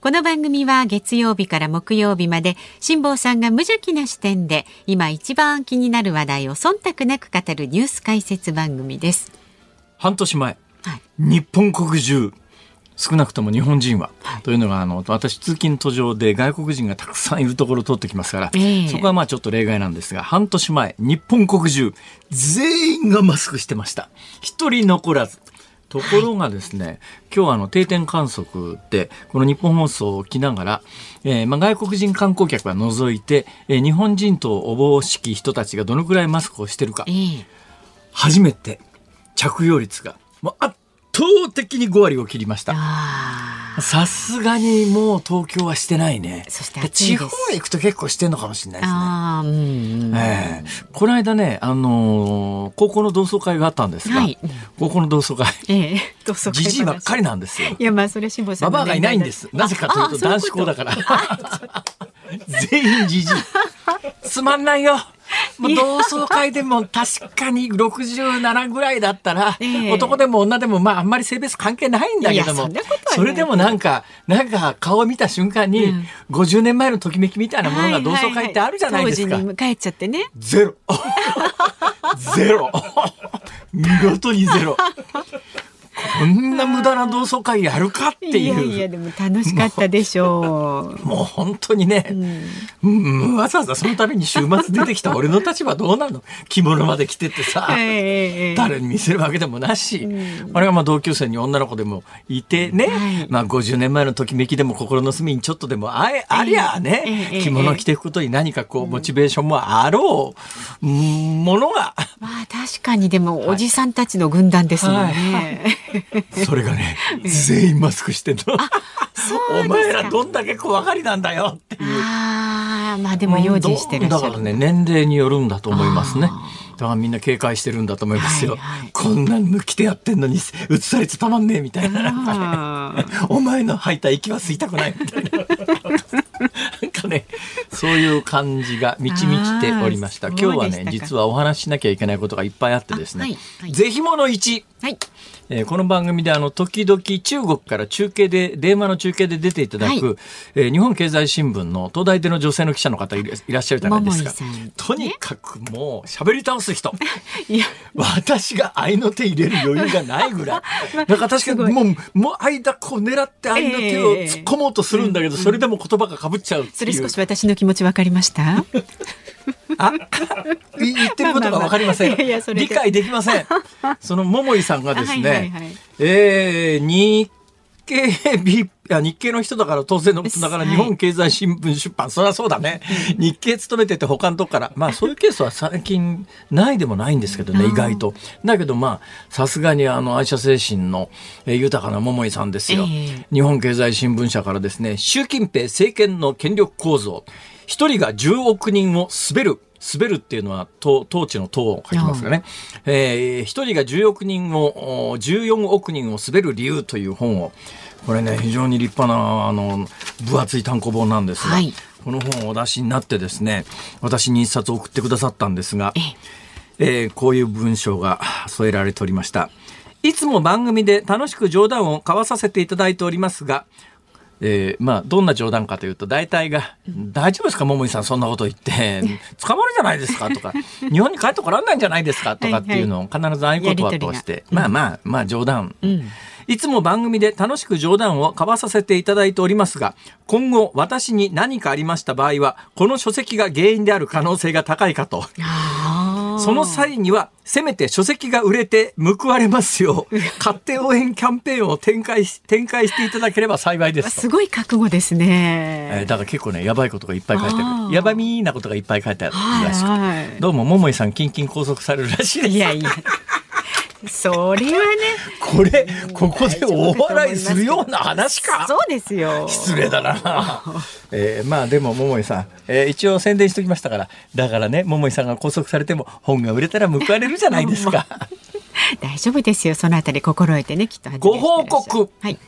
この番組は月曜日から木曜日まで辛坊さんが無邪気な視点で今一番気になる話題を忖度なく語るニュース解説番組です。半年前、はい。日本国中少なくとも日本人は、というのがあの私通勤途上で外国人がたくさんいるところを通ってきますから、ええ。そこはまあちょっと例外なんですが半年前日本国中全員がマスクしてました。一人残らずところがですね、今日あの定点観測でこの日本放送を着ながら、えーまあ、外国人観光客は除いて、えー日本人とおぼしき人たちがどのくらいマスクをしてるかええ。初めて着用率がもう圧倒的に5割を切りました。さすがにもう東京はしてないね。地方へ行くと結構してんのかもしれないですね。ああ、うん、うん。ええこの間ね、あのー高校の同窓会があったんですが、はい高校の同窓会、ええ、どうぞじじいばっかりなんですよ。いや、まあ、それ辛坊さんのババアがいないんで年す。なぜかというと男子校だから。全員じじい。つまんないよ。もう同窓会でも確かに67ぐらいだったら、ええ男でも女でもまああんまり性別関係ないんだけどもそれでもなんかなんか顔を見た瞬間に、うん50年前のときめきみたいなものが同窓会ってあるじゃないですか。当時に迎えちゃってね。ゼロ。ゼロ。見事にゼロ。こんな無駄な同窓会やるかっていう。いやいや、でも楽しかったでしょう。もう 本当にね、うん。わざわざそのために週末出てきた俺の立場どうなの？着物まで着てってさ、ええええ誰に見せるわけでもなし、あれがまあ同級生に女の子でもいてね、はい。まあ50年前のときめきでも心の隅にちょっとでもあえありゃあね、ええ着物着ていくことに何かこうモチベーションもあろう、うんものが、まあ確かにでもおじさんたちの軍団ですもんね。それがね、全員マスクしてんの。お前らか。どんだけ怖がりなんだよ。っていう。ああ、まあでも用心してる。だからね年齢によるんだと思いますね。だからみんな警戒してるんだと思いますよ、はいはい。こんなの着てやってんのに映されてたまんねえみたいな。なん。か ねお前の吐いた息は吸いたくない。みたいな。なんかねそういう感じが満ち満ちておりました。あー今日はね実はお話ししなきゃいけないことがいっぱいあってですね、あはいはい。ぜひもの1はい。えーこの番組であの時々中国から中継で電話の中継で出ていただく、はい。えー日本経済新聞の東大での女性の記者の方いらっしゃるじゃないですか。とにかくもう喋り倒す人。いや、私が愛の手入れる余裕がないぐらい。なんか確かにもうもう間こう狙って愛の手を突っ込もうとするんだけど、それでも言葉がかぶっちゃうう。それ少し私の気持ちわかりました？あい言ってることがわかりません。理解できません。その桃井さんがですね、はいはいはいえー日経日あ日経の人だから当然のことだからはい日本経済新聞出版、そりゃそうだね。日経勤めてて他のとこから、まあそういうケースは最近ないでもないんですけどね、意外と。だけどまあ、さすがにあの愛社精神の、えー豊かな桃井さんですよ。ええ日本経済新聞社からですね、習近平政権の権力構造、一人が10億人を滑る。滑るっていうのは、統統治の党を書きますがね。えー一人が10億人を、お14億人を滑る理由という本を、これね、非常に立派な、あの、分厚い単行本なんですが、はいこの本をお出しになってですね、私に一冊送ってくださったんですが、ええーこういう文章が添えられておりました。いつも番組で楽しく冗談を交わさせていただいておりますが、えーまあ、どんな冗談かというと、大体が、大丈夫ですか、桃井さん、そんなこと言って、捕まるじゃないですか、とか、日本に帰ってこらんないんじゃないですか、とかっていうのを必ず合言葉として、まあまあ、まあ冗談。んいつも番組で楽しく冗談を交わさせていただいておりますが、今後私に何かありました場合は、この書籍が原因である可能性が高いかと。その際には、せめて書籍が売れて報われますよう、買って応援キャンペーンを展開し、展開していただければ幸いですと。すごい覚悟ですえーね。だから結構ね、やばいことがいっぱい書いてある。やばみーなことがいっぱい書いてあるらしく。どうも、桃井さん、キンキン拘束されるらしいです。いやいや。それはね。これここで大笑いするような話か。そうですよ。失礼だな、えー、まあでも桃井さん、えー、一応宣伝しときましたから。だからね桃井さんが拘束されても本が売れたら報われるじゃないですか。大丈夫ですよ。そのあたり心得てねきっとご報告。はい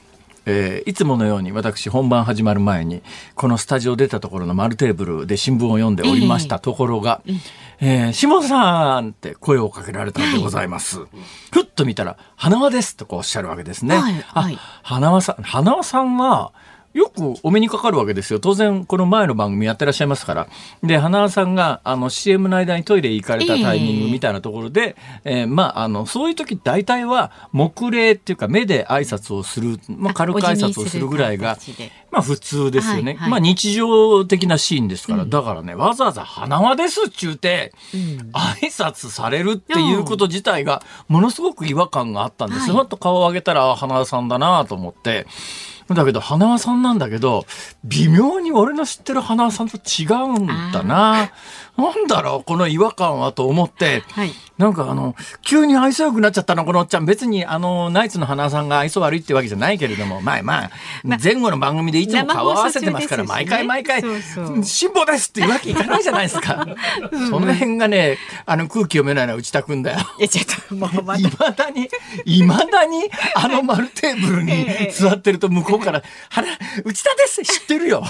えー、いつものように私本番始まる前にこのスタジオ出たところの丸テーブルで新聞を読んでおりましたところが「えー、下さん!」って声をかけられたのでございます。はい、ふっと見たら「花輪です」とこうおっしゃるわけですね。はいはい、あ花輪さん花輪さんはよくお目にかかるわけですよ。当然、この前の番組やってらっしゃいますから。で、花輪さんが、あの、CM の間にトイレ行かれたタイミングみたいなところで、えー、えー、まあ、あの、そういう時大体は、目礼っていうか、目で挨拶をする、まあ、軽く挨拶をするぐらいが、まあ、普通ですよね。はいはい、まあ、日常的なシーンですから。うん、だからね、わざわざ花輪ですっちゅうて、うん、挨拶されるっていうこと自体が、ものすごく違和感があったんですよ。はい、っと顔を上げたら、花輪さんだなと思って。だけど花輪さんなんだけど微妙に俺の知ってる花輪さんと違うんだな。なんだろうこの違和感はと思って、はい、なんかあの急に愛想よくなっちゃったなこのおっちゃん。別にあのナイツの花輪さんが愛想悪いってわけじゃないけれども。まあまあ、前後の番組でいつも顔合わせてますから、毎回毎回「辛抱です」って言うわけいかないじゃないですか。その辺がねあの空気読めないのは内田君だよ。いやちょっともうまだ。にいまだにあの丸テーブルに座ってると向こうから「は内田です。知ってるよ。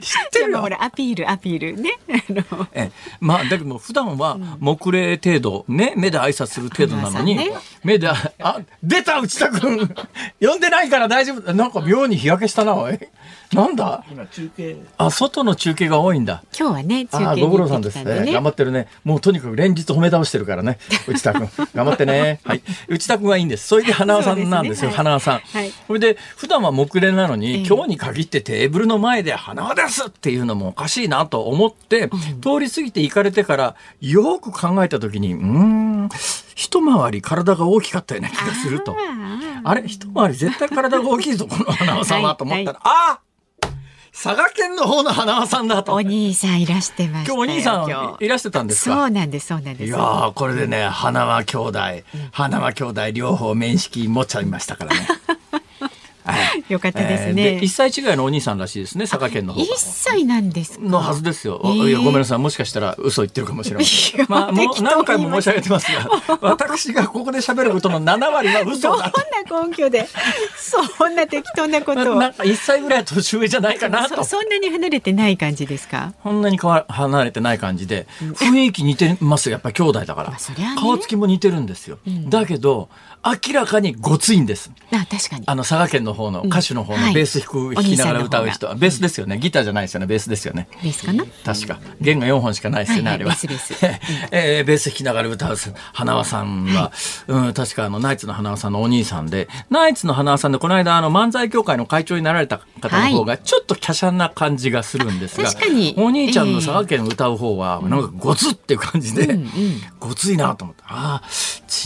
知ってるよ」ほらアピールアピール。ね。えまあだけども普段は木礼程度ね目で挨拶する程度なのに、ね、目であ出た内田君。呼んでないから大丈夫。なんか妙に日焼けしたなおいなんだ？今中継。あ外の中継が多いんだ。今日はね中継ご苦労さんですね。頑張ってるね。もうとにかく連日褒め倒してるからね。内田君。頑張ってね。はい。内田君はいいんです。それで花輪さんなんですよ、ね、花輪さん、はい、それで普段は木礼なのに、えー、今日に限ってテーブルの前で花輪ですっていうのもおかしいなと思って、うん、通り過ぎて行かれてからよく考えた時にうん一回り体が大きかったような気がすると。あれ？一回り絶対体が大きいぞこの花輪さんは。と思ったら、はいはい、あ佐賀県の方の花輪さんだと。お兄さんいらしてまし今日お兄さんいらしてたんですか？そうなんです、そうなんです。いやこれでね、花輪兄弟、花輪兄弟両方面識持っちゃいましたからね。はい、よかったですね。一、歳違いのお兄さんらしいですね、佐賀県の方一歳なんですのはずですよ、えー、いや、ごめんなさい、もしかしたら嘘言ってるかもしれません。まあ、もう何回も申し上げてますが、私がここで喋ることの七割は嘘だどんな根拠で、そんな適当なことを。なん歳ぐらい年上じゃないかなと。そんなに離れてない感じですか？そんなに離れてない感じで、雰囲気似てますやっぱり兄弟だから。まあね、顔つきも似てるんですよ。うん、だけど、明らかにごついんです。あ、確かに。あの佐賀県の方の歌手の方のベース弾く、弾きながら歌う人は、ベースですよね。ギターじゃないですよね。ベースですよね。ベースかな？確か。弦が4本しかないですよね、あれは。ベースです。えー、ベース弾きながら歌う花輪さんは、うん、確かあの、ナイツの花輪さんのお兄さんで、ナイツの花輪さんで、この間あの、漫才協会の会長になられた方の方が、ちょっと華奢な感じがするんですが、確かに。お兄ちゃんの佐賀県歌う方は、なんかごつっていう感じで、ごついなと思って、ああ、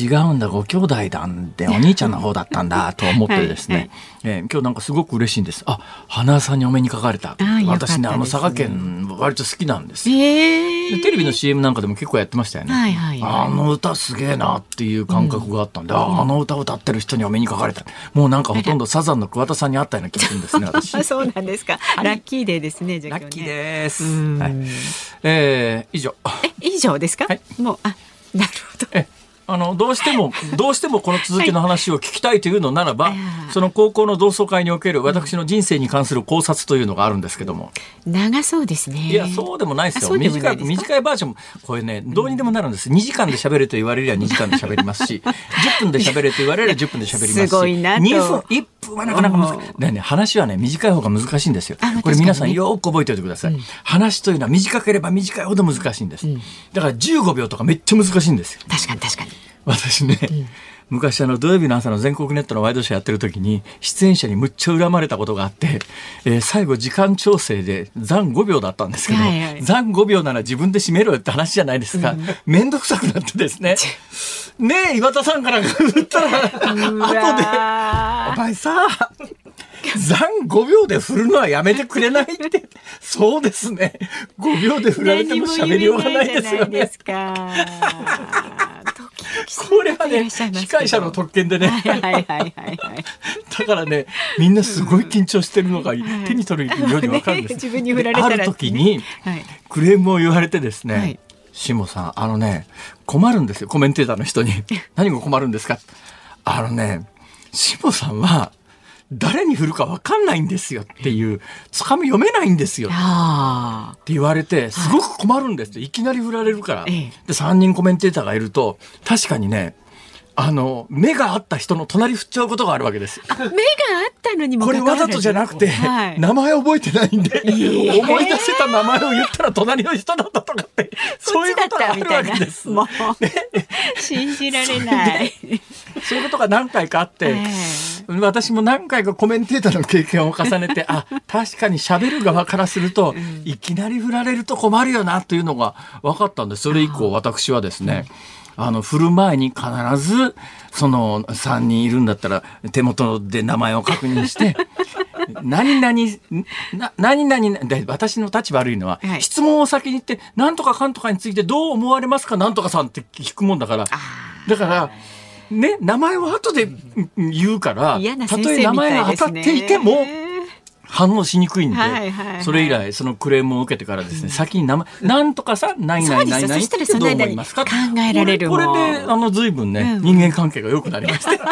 違うんだ、ご兄弟なんで、お兄ちゃんの方だったんだと思ってですね、えー、今日なんかすごく嬉しいんです。あ、花さんにお目にかかれた。私ね、あの佐賀県割と好きなんです。えー、テレビの CM なんかでも結構やってましたよね。はいはいはい、あの歌すげえなっていう感覚があったんで、うん、あの歌を歌ってる人にお目にかかれた。もうなんかほとんどサザンの桑田さんに会ったような気がするんですね、私。そうなんですか。ラッキーデーですね、ね、ラッキーです。はい、えー、以上。え、以上ですか、はい、もう、あ、なるほど。えあのどうしてもどうしてもこの続きの話を聞きたいというのならば、はい、その高校の同窓会における私の人生に関する考察というのがあるんですけども、長そうですね。いやそうでもないですよ。短い短いバージョン。これねどうにでもなるんです。2時間で喋れと言われりゃ2時間で喋りますし 10分で喋れと言われりゃ10分で喋りますしすごいな2分1分はなかなか難しい、ね、話はね短い方が難しいんですよ。これ皆さんよく覚えておいてください、うん、話というのは短ければ短いほど難しいんです、うん、だから15秒とかめっちゃ難しいんですよ。確かに確かに私ね、うん、昔あの土曜日の朝の全国ネットのワイドショーやってる時に出演者にむっちゃ恨まれたことがあって、えー、最後時間調整で残5秒だったんですけど、はいはい、残5秒なら自分で締めろよって話じゃないですか。面倒、うん、くさくなってですね。ねえ岩田さんから言ったら後で「お前さ残5秒で振るのはやめてくれないって。そうですね。5秒で振られても喋りようがないですよね。これはね司会者の特権でね、はいはいはいはい。はいだからねみんなすごい緊張してるのが手に取るようにわかるんです、ね自分に振られたらある時にはい。クレームを言われてですね、はい。下さんあのね困るんですよ。コメンテーターの人に。何が困るんですか。あのね下さんは誰に振るか分かんないんですよっていうつかみ読めないんですよ。あって言われてすごく困るんですって。いきなり振られるから、ええ。で3人コメンテーターがいると確かにねあの目が合った人の隣振っちゃうことがあるわけです目があったのにもこれわざとじゃなくて、はい。名前覚えてないんで、え思い出せた名前を言ったら隣の人だったとかって、そういうことがあるわけです。もう。信じられない。そういうことが何回かあって、え私も何回かコメンテーターの経験を重ねて、あ、確かに喋る側からすると、いきなり振られると困るよなというのが分かったんで、それ以降私はですね、あの、振る前に必ず、その3人いるんだったら、手元で名前を確認して、何々、な何々、で私の立場悪いのは、はい。質問を先に言って、なんとかかんとかについてどう思われますか？なんとかさんって聞くもんだから、だから、ね、名前を後でうん言うから、たとえ名前。が当たっていても、反応しにくいんで、はいはいはい。それ以来そのクレームを受けてからですね、先に名前、なんとかさ、ないないないないってどう思いますか？考えられるこれで、あの、随分ね、うん。人間関係が良くなりました。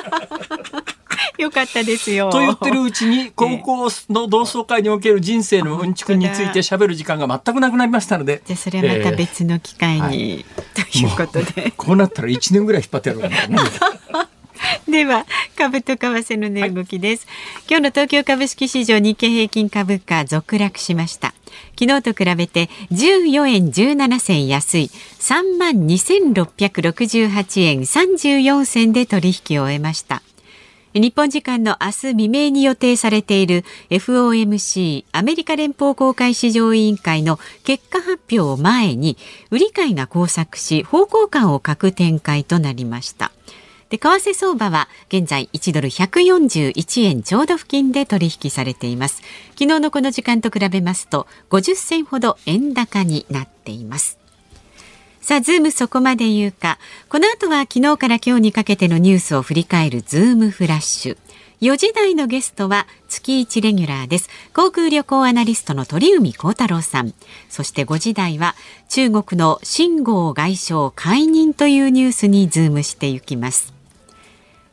よかったですよ。と言ってるうちに、高校の同窓会における人生のうんちくについて喋る時間が全くなくなりましたので。じゃあそれはまた別の機会に、ということで。こうなったら1年ぐらい引っ張ってやろうかなと では株と為替の値動きです、今日の東京株式市場日経平均株価続落しました。昨日と比べて14円17銭安い。3万2668円34銭で取引を終えました。日本時間の明日未明に予定されている FOMC アメリカ連邦公開市場委員会の結果発表を前に売り買いが交錯し方向感を欠く展開となりました。で為替相場は現在1ドル141円ちょうど付近で取引されています昨日のこの時間と比べますと50銭ほど円高になっていますさあ、ズームそこまで言うか。この後は昨日から今日にかけてのニュースを振り返るズームフラッシュ。4時台のゲストは月1レギュラーです。航空旅行アナリストの鳥海高太郎さん。そして5時台は中国の秦剛外相解任というニュースにズームしていきます。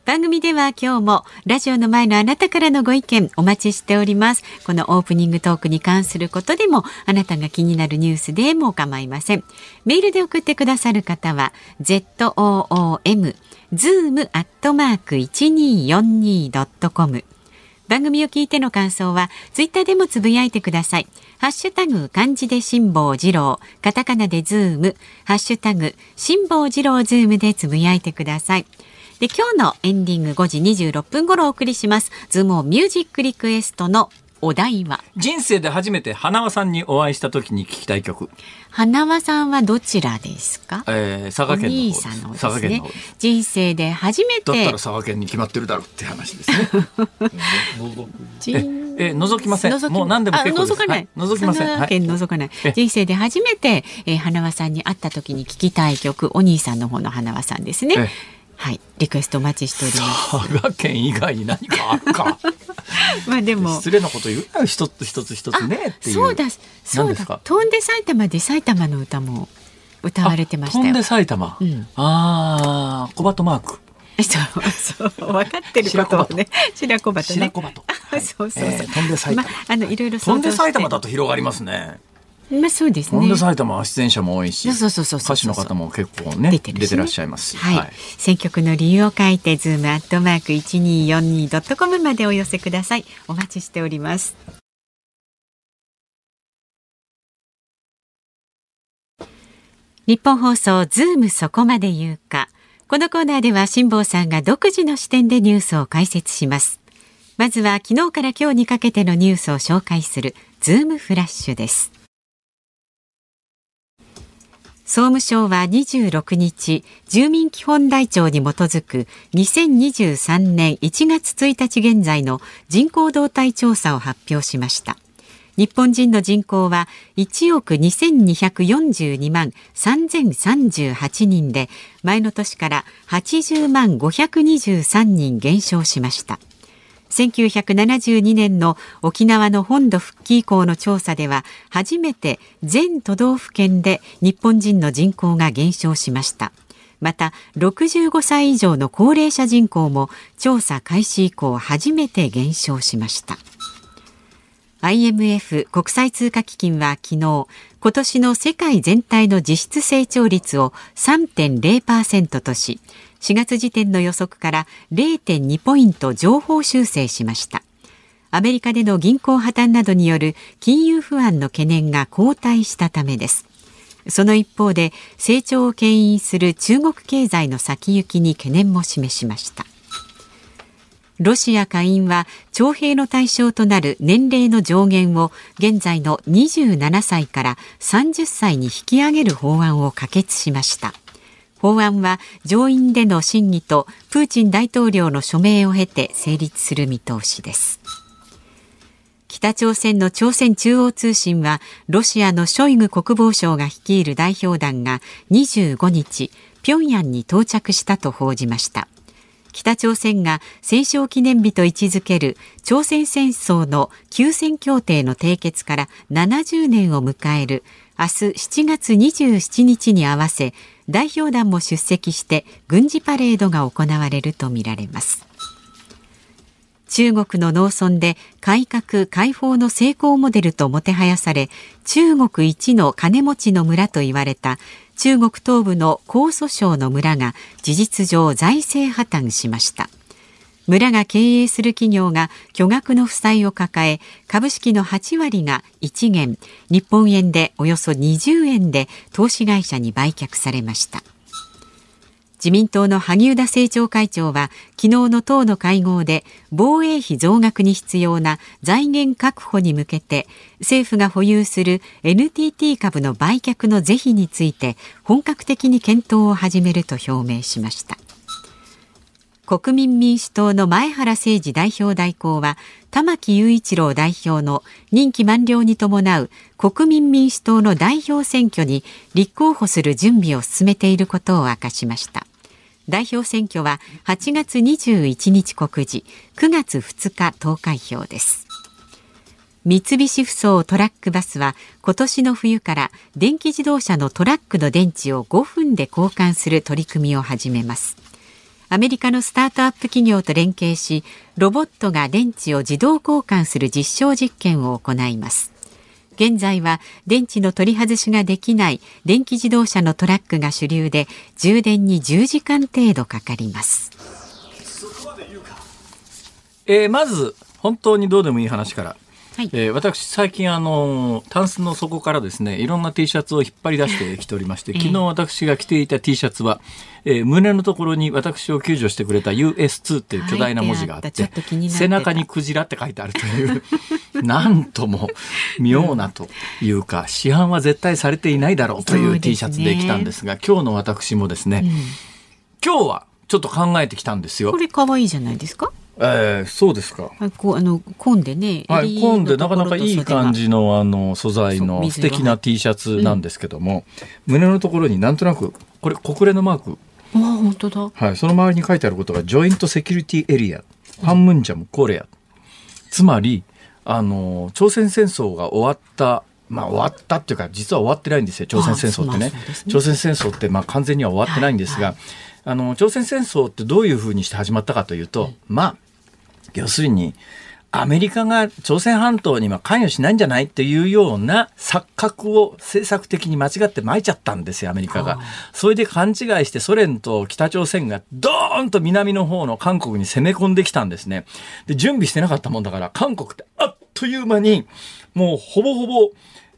番組では今日もラジオの前のあなたからのご意見お待ちしております。このオープニングトークに関することでもあなたが気になるニュースでも構いません。メールで送ってくださる方は ZOOM zoom アットマーク 1242.com 番組を聞いての感想はツイッターでもつぶやいてください。ハッシュタグ漢字で辛坊治郎、カタカナでズーム、ハッシュタグ辛坊治郎ズームでつぶやいてください。で今日のエンディング5時26分頃お送りします。ズームミュージックリクエストのお題は？人生で初めて花輪さんにお会いした時に聞きたい曲。花輪さんはどちらですか？えー、佐お賀県の方兄です。さんの方佐賀ですね県の方です。。人生で初めてだったら佐賀県に決まってるだろうって話ですね。人 え、え覗きません。もう何でも結構です。あ覗かない。はい覗きません。佐賀はい県覗かない。え人生で初めて、えー、花輪さんに会った時に聞きたい曲、お兄さんの方の花輪さんですねえ。はい、リクエストお待ちしております。佐賀県以外に何かあるか。まあでも。失礼なこと言うなよ一つ一つ一つねっていう。そうだ、そうだ。翔んで埼玉で埼玉の歌も歌われてましたよ翔んで。埼玉。うんああ、小鳩マーク。そう、そう、分かってることをね。シラコバトね。シラコバト。あ そうそうそう。えー翔んで埼玉まあ、あの、いろいろ翔んで埼玉だと広がりますね。まあ、そうですね。埼玉は出演者も多いし、そうそうそう歌手の方も結構ね出てね出てらっしゃいますし。はい、選曲の理由を書いてズームアットマーク一二四二ドットコムまでお寄せください。お待ちしております。ニッポン放送ズームそこまで言うか。このコーナーでは辛坊さんが独自の視点でニュースを解説します。まずは昨日から今日にかけてのニュースを紹介するズームフラッシュです。総務省は26日、住民基本台帳に基づく2023年1月1日現在の人口動態調査を発表しました。日本人の人口は1億2242万3038人で前の年から80万523人減少しました1972年の沖縄の本土復帰以降の調査では初めて全都道府県で日本人の人口が減少しました。また65歳以上の高齢者人口も調査開始以降初めて減少しました。IMF 国際通貨基金は昨日今年の世界全体の実質成長率を3.0%とし4月時点の予測から0.2ポイント上方修正しました。アメリカでの銀行破綻などによる金融不安の懸念が後退したためです。その一方で成長を牽引する中国経済の先行きに懸念も示しました。ロシア下院は徴兵の対象となる年齢の上限を現在の27歳から30歳に引き上げる法案を可決しました。法案は上院での審議とプーチン大統領の署名を経て成立する見通しです。北朝鮮の朝鮮中央通信はロシアのショイグ国防相が率いる代表団が25日平壌に到着したと報じました。北朝鮮が戦勝記念日と位置づける朝鮮戦争の休戦協定の締結から70年を迎える明日7月27日に合わせ代表団も出席して軍事パレードが行われるとみられます。中国の農村で改革開放の成功モデルともてはやされ中国一の金持ちの村と言われた中国東部の江蘇省の村が事実上財政破綻しました。村が経営する企業が巨額の負債を抱え株式の8割が1元日本円でおよそ20円で投資会社に売却されました。自民党の萩生田政調会長は昨日の党の会合で防衛費増額に必要な財源確保に向けて政府が保有する NTT 株の売却の是非について本格的に検討を始めると表明しました。国民民主党の前原誠司代表代行は玉木雄一郎代表の任期満了に伴う国民民主党の代表選挙に立候補する準備を進めていることを明かしました。代表選挙は8月21日告示9月2日投開票です。三菱ふそうトラックバスは今年の冬から電気自動車のトラックの電池を5分で交換する取り組みを始めます。アメリカのスタートアップ企業と連携しロボットが電池を自動交換する実証実験を行います現在は電池の取り外しができない電気自動車のトラックが主流で充電に10時間程度かかります。えー、まず本当にどうでもいい話からはい、えー、私最近あのタンスの底からですねいろんな T シャツを引っ張り出してきておりまして昨日私が着ていた T シャツは、えー、胸のところに私を救助してくれた US2 っていう巨大な文字があって背中にクジラって書いてあるという なんとも妙なというか、市販は絶対されていないだろうという T シャツで来たんですが、今日の私もですね、うん、今日はちょっと考えてきたんですよ。これ可愛いじゃないですか？えー、そうですか。こうあのコンでね、はい、コンでなかなかいい感じのあの素材の素敵な T シャツなんですけども、うん、胸のところになんとなくこれ国連のマーク。あ本当だ。はい、その周りに書いてあることがジョイントセキュリティエリア、パンムンジャムコレア。つまりあの朝鮮戦争が終わったまあ、終わったっていうか実は終わってないんですよ朝鮮戦争ってね、ね、朝鮮戦争ってまあ完全には終わってないんですが、はいはい、あの朝鮮戦争ってどういうふうにして始まったかというと、まあ要するにアメリカが朝鮮半島には関与しないんじゃないっていうような錯覚を政策的に間違ってまいちゃったんですよ、アメリカが。それで勘違いしてソ連と北朝鮮がドーンと南の方の韓国に攻め込んできたんですね。で、準備してなかったもんだから、韓国ってあっという間に、もうほぼほぼ、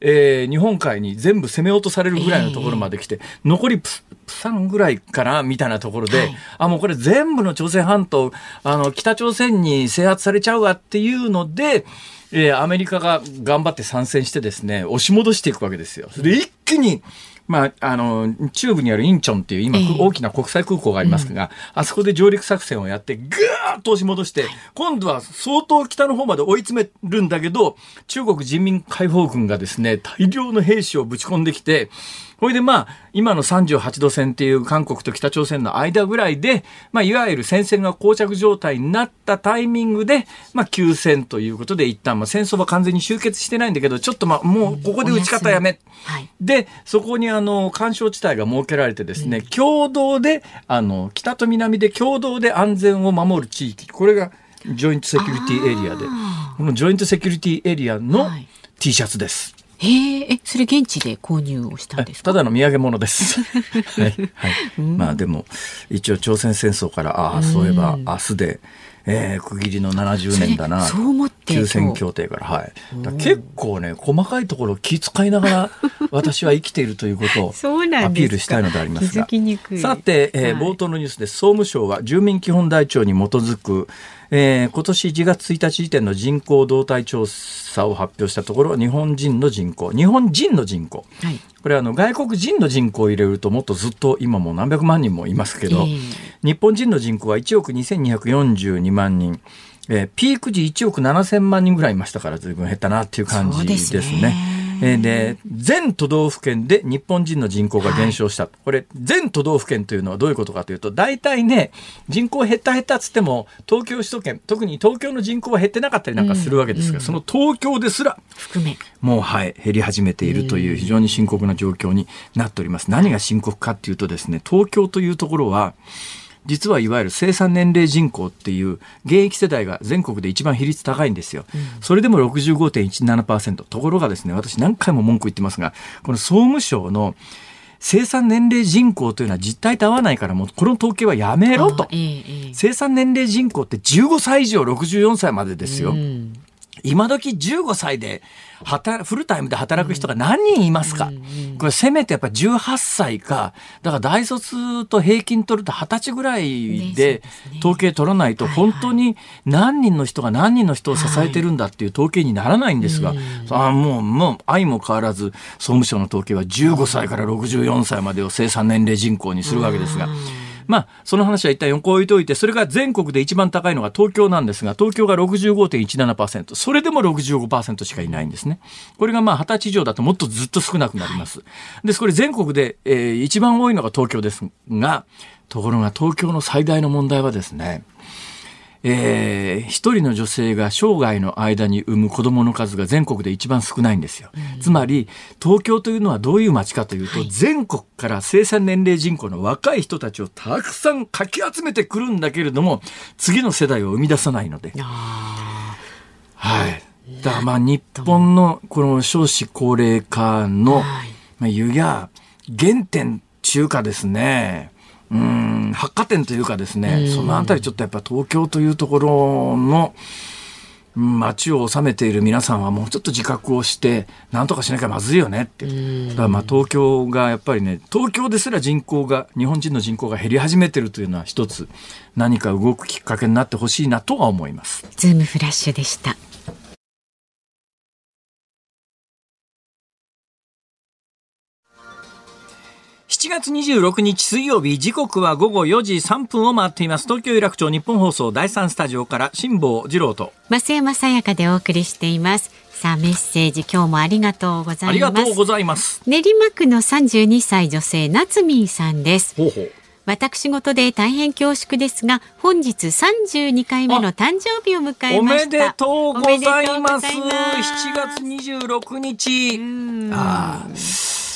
えー、日本海に全部攻め落とされるぐらいのところまで来て、えー、残りプサンぐらいかなみたいなところで、はい、あもうこれ全部の朝鮮半島あの北朝鮮に制圧されちゃうわっていうので、えー、アメリカが頑張って参戦してですね押し戻していくわけですよ。で一気にまあ、あの、中部にあるインチョンっていう今、ええ。大きな国際空港がありますが、あそこで上陸作戦をやって、ぐーっと押し戻して、今度は相当北の方まで追い詰めるんだけど、中国人民解放軍がですね、大量の兵士をぶち込んできて、これでまあ、今の38度線っていう韓国と北朝鮮の間ぐらいで、まあ、いわゆる戦線が膠着状態になったタイミングで、まあ、休戦ということで一旦、まあ、戦争は完全に終結してないんだけど、ちょっとまあ、もうここで打ち方やめ。はい。で、そこにあの、干渉地帯が設けられてですね、共同で、あの、北と南で共同で安全を守る地域、これがジョイントセキュリティエリアで、あこのジョイントセキュリティエリアのはい T シャツです。へえ、え、それ現地で購入をしたんですか？ただの土産物です。はい。はい。まあでも、一応朝鮮戦争から、ああ、そういえば明日で、えー、区切りの70年だな。そう思って休戦協定から、はい。結構ね、細かいところを気遣いながら、私は生きているということをアピールしたいのでありますが。気づきにくいさて、えーはい冒頭のニュースです。総務省は住民基本台帳に基づく、えー今年1月1日時点の人口動態調査を発表したところ、日本人の人口、日本人の人口、はい。これあの外国人の人口を入れるともっとずっと今もう何百万人もいますけど、ええ日本人の人口は1億2242万人、えーピーク時1億7000万人ぐらいいましたから随分減ったなっていう感じですね。えーで全都道府県で日本人の人口が減少した、これ全都道府県というのはどういうことかというと大体ね人口減った減ったっつっても東京首都圏特に東京の人口は減ってなかったりなんかするわけですが、その東京ですら含め。もうはい減り始めているという非常に深刻な状況になっております。何が深刻かっていうとですね東京というところは実はいわゆる生産年齢人口っていう現役世代が全国で一番比率高いんですよ。それでも65.17%。ところがですね、私何回も文句言ってますが、この総務省の生産年齢人口というのは実態と合わないからもうこの統計はやめろとあ。ええええ生産年齢人口って15歳以上64歳までですよ。うん今時15歳で働フルタイムで働く人が何人いますか、これせめてやっぱ18歳かだから大卒と平均取ると20歳ぐらいで統計取らないと本当に何人の人が何人の人を支えてるんだっていう統計にならないんですが、あもうもう相も変わらず総務省の統計は15歳から64歳までを生産年齢人口にするわけですが。まあ、その話は一旦横置いといて、それが全国で一番高いのが東京なんですが、東京が65.17%、それでも65%しかいないんですね。これがまあ、20歳以上だともっとずっと少なくなります。です、これ全国で、えー一番多いのが東京ですが、ところが東京の最大の問題はですね、えー一人の女性が生涯の間に産む子供の数が全国で一番少ないんですよ。つまり、東京というのはどういう街かというと、全国から生産年齢人口の若い人たちをたくさんかき集めてくるんだけれども、次の世代を生み出さないので。あはい。だからまあ日本のこの少子高齢化の、はいまあ、ゆや原点中華ですね。うん、発火点というかですね、そのあたりちょっとやっぱ東京というところの、うん街を治めている皆さんはもうちょっと自覚をして、なんとかしなきゃまずいよねって。だからまあ東京がやっぱりね、東京ですら人口が、日本人の人口が減り始めてるというのは一つ何か動くきっかけになってほしいなとは思います。あ、ズームフラッシュでした。7月26日水曜日時刻は午後4時3分を回っています。東京有楽町日本放送第3スタジオから辛坊治郎と。増山さやかでお送りしています。さあ、メッセージ今日もありがとうござあいます。りがとうございます。練馬区の32歳女性、夏美さんです。ほうほう。私事で大変恐縮ですが、本日32回目の誕生日を迎えおました。めでとうございます。おめでとうございます。7月26日。うん。あー。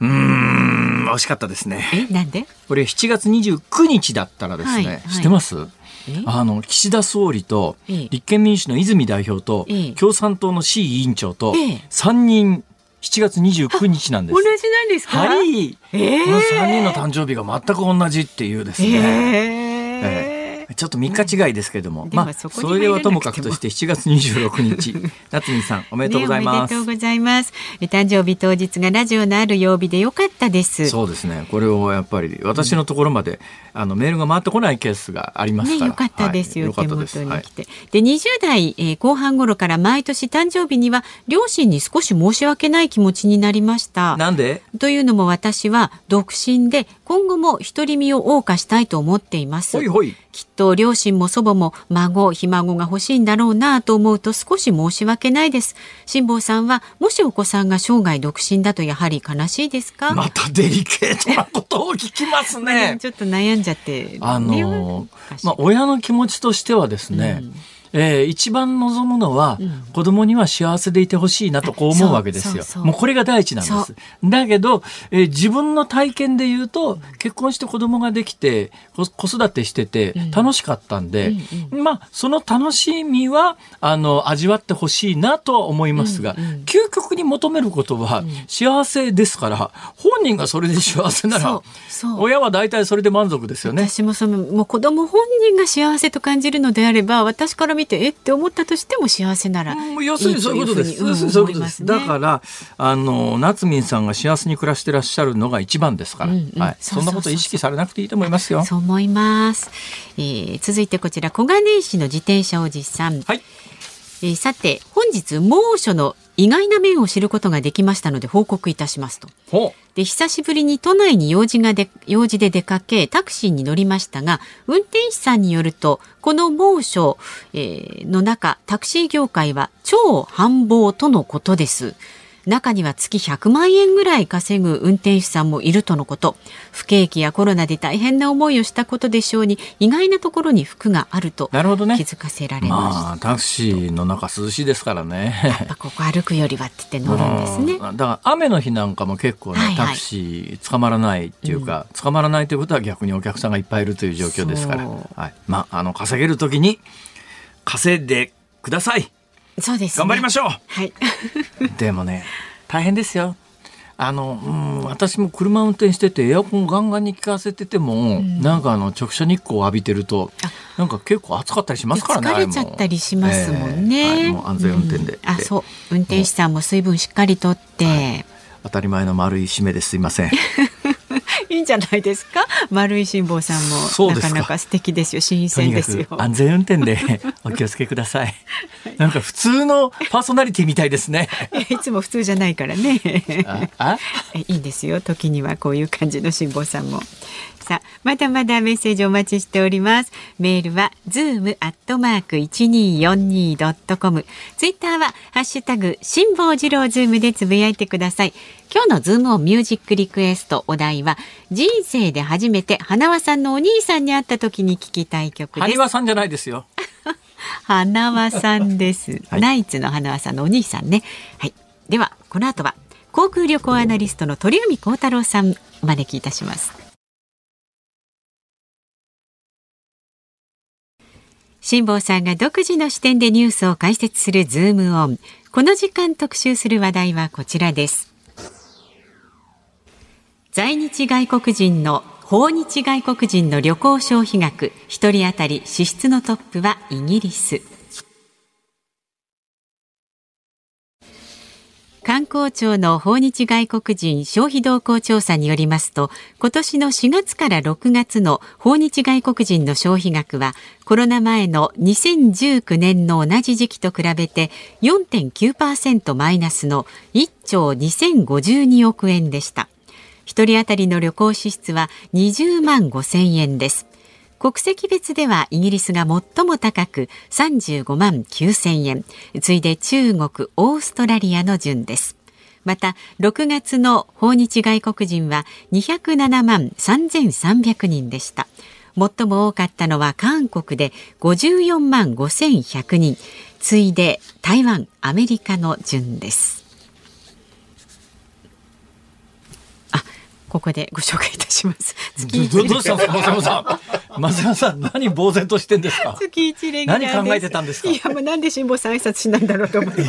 うーん惜しかったですね。え、なんで？これ7月29日だったらですね、はいはい。知ってます？え？あの岸田総理とええ。立憲民主の泉代表とええ。共産党の C 委員長とええ。3人7月29日なんです。同じなんですか？はい。ええ。この3人の誕生日が全く同じっていうですね。え。ええちょっと3日違いですけれども、うんまあ、それではともかくとして7月26日、夏美さんおめでとうございます。ねおめでとうございます。え誕生日当日がラジオのある曜日でよかったです。そうですね。これをやっぱり私のところまで、あのメールが回ってこないケースがありますね。よかったですよ、はい、手元に来。て。で、20代、えー後半頃から毎年誕生日には両親に少し申し訳ない気持ちになりました。なんで？というのも私は独身で今後も独り身を謳歌したいと思っています。きっと両親も祖母も孫、ひ孫が欲しいんだろうなと思うと少し申し訳ないです。辛坊さんはもしお子さんが生涯独身だとやはり悲しいですか、またデリケートなことを聞きますね。ちょっと悩んじゃって。あのねまあ、親の気持ちとしてはですね、うんえー一番望むのは、うん。子供には幸せでいてほしいなとこう思うわけですよ。もうこれが第一なんです。だけど、えー自分の体験で言うと、結婚して子供ができて、こ子育てしててうん。楽しかったんで、うんまあ、その楽しみは、あの、味わってほしいなとは思いますが、うんうん。究極に求めることは幸せですから、本人がそれで幸せなら親は大体それで満足ですよね。私もそのもう子供本人が幸せと感じるのであれば私から見てえって思ったとしても幸せなら要するにそういうことです。そういうことです。だから、あの、夏民さんが幸せに暮らしてらっしゃるのが一番ですから、はい。そんなこと意識されなくていいと思いますよ。そう思います、えー続いてこちら小金井市の自転車おじさん、はい。えーさて本日猛暑の意外な面を知ることができましたので報告いたしますと。ほで久しぶりに都内に用事がで用事で出かけタクシーに乗りましたが運転手さんによるとこの猛暑、えーの中タクシー業界は超繁忙とのことです中には月100万円ぐらい稼ぐ運転手さんもいるとのこと。不景気やコロナで大変な思いをしたことでしょうに意外なところに服があるとう。なるほどね。気。づかせられました、まあ、タクシーの中涼しいですからね。やっぱここ歩くよりはって言って乗るんですね。うん。だから雨の日なんかも結構ね、はいはい。タクシー捕まらないっていうか、捕まらないということは逆にお客さんがいっぱいいるという状況ですから、はい、まああの稼げる時に稼いでくださいそうです、ね、頑張りましょう。はい。でもね大変ですよ。あの、うん、私も車運転しててエアコンガンガンに効かせてても、なんかあの直射日光を浴びてるとなんか結構暑かったりしますからね疲れちゃったりしますもんね。あれもはい安全運転で、うん。あ、でそう。運転手さんも水分しっかりとって。当たり前の丸い締めですいません いいんじゃないですか？丸い辛坊さんもなかなか素敵ですよ。新鮮ですよく。安全運転で お気をつけくださいなんか普通のパーソナリティみたいですねいつも普通じゃないからね。いいんですよ。時にはこういう感じの辛坊さんも。まだまだメッセージお待ちしております。メールは zoom アットマーク一二四二ドットコム。ツイッターはハッシュタグ辛坊治郎ズームでつぶやいてください。今日のズームオンミュージックリクエストお題は人生で初めて花輪さんのお兄さんに会った時に聞きたい曲です。埴輪さんじゃないですよ 花輪さんです。はいナイツの花輪さんのお兄さんね。はい。では、この後は航空旅行アナリストの鳥海高太郎さんお招きいたします。辛坊さんが独自の視点でニュースを解説するズームオン。この時間特集する話題はこちらです。在日外国人の訪日外国人の旅行消費額1人当たり支出のトップはイギリス観光庁の訪日外国人消費動向調査によりますと今年の4月から6月の訪日外国人の消費額はコロナ前の2019年の同じ時期と比べて4.9%マイナスの1兆2052億円でした一人当たりの旅行支出は20万5千円です。国籍別ではイギリスが最も高く35万9千円、次いで中国、オーストラリアの順です。また、6月の訪日外国人は207万3300人でした。最も多かったのは韓国で54万5100人、次いで台湾、アメリカの順です。ここでご紹介いたします。月ど一どどうしたんですか、松山さん。松山さん、何呆然としてんですか？月一レギュラーです何考えてたんですか？いや、もうなんで辛坊さん挨拶しないんだろうと思って。ご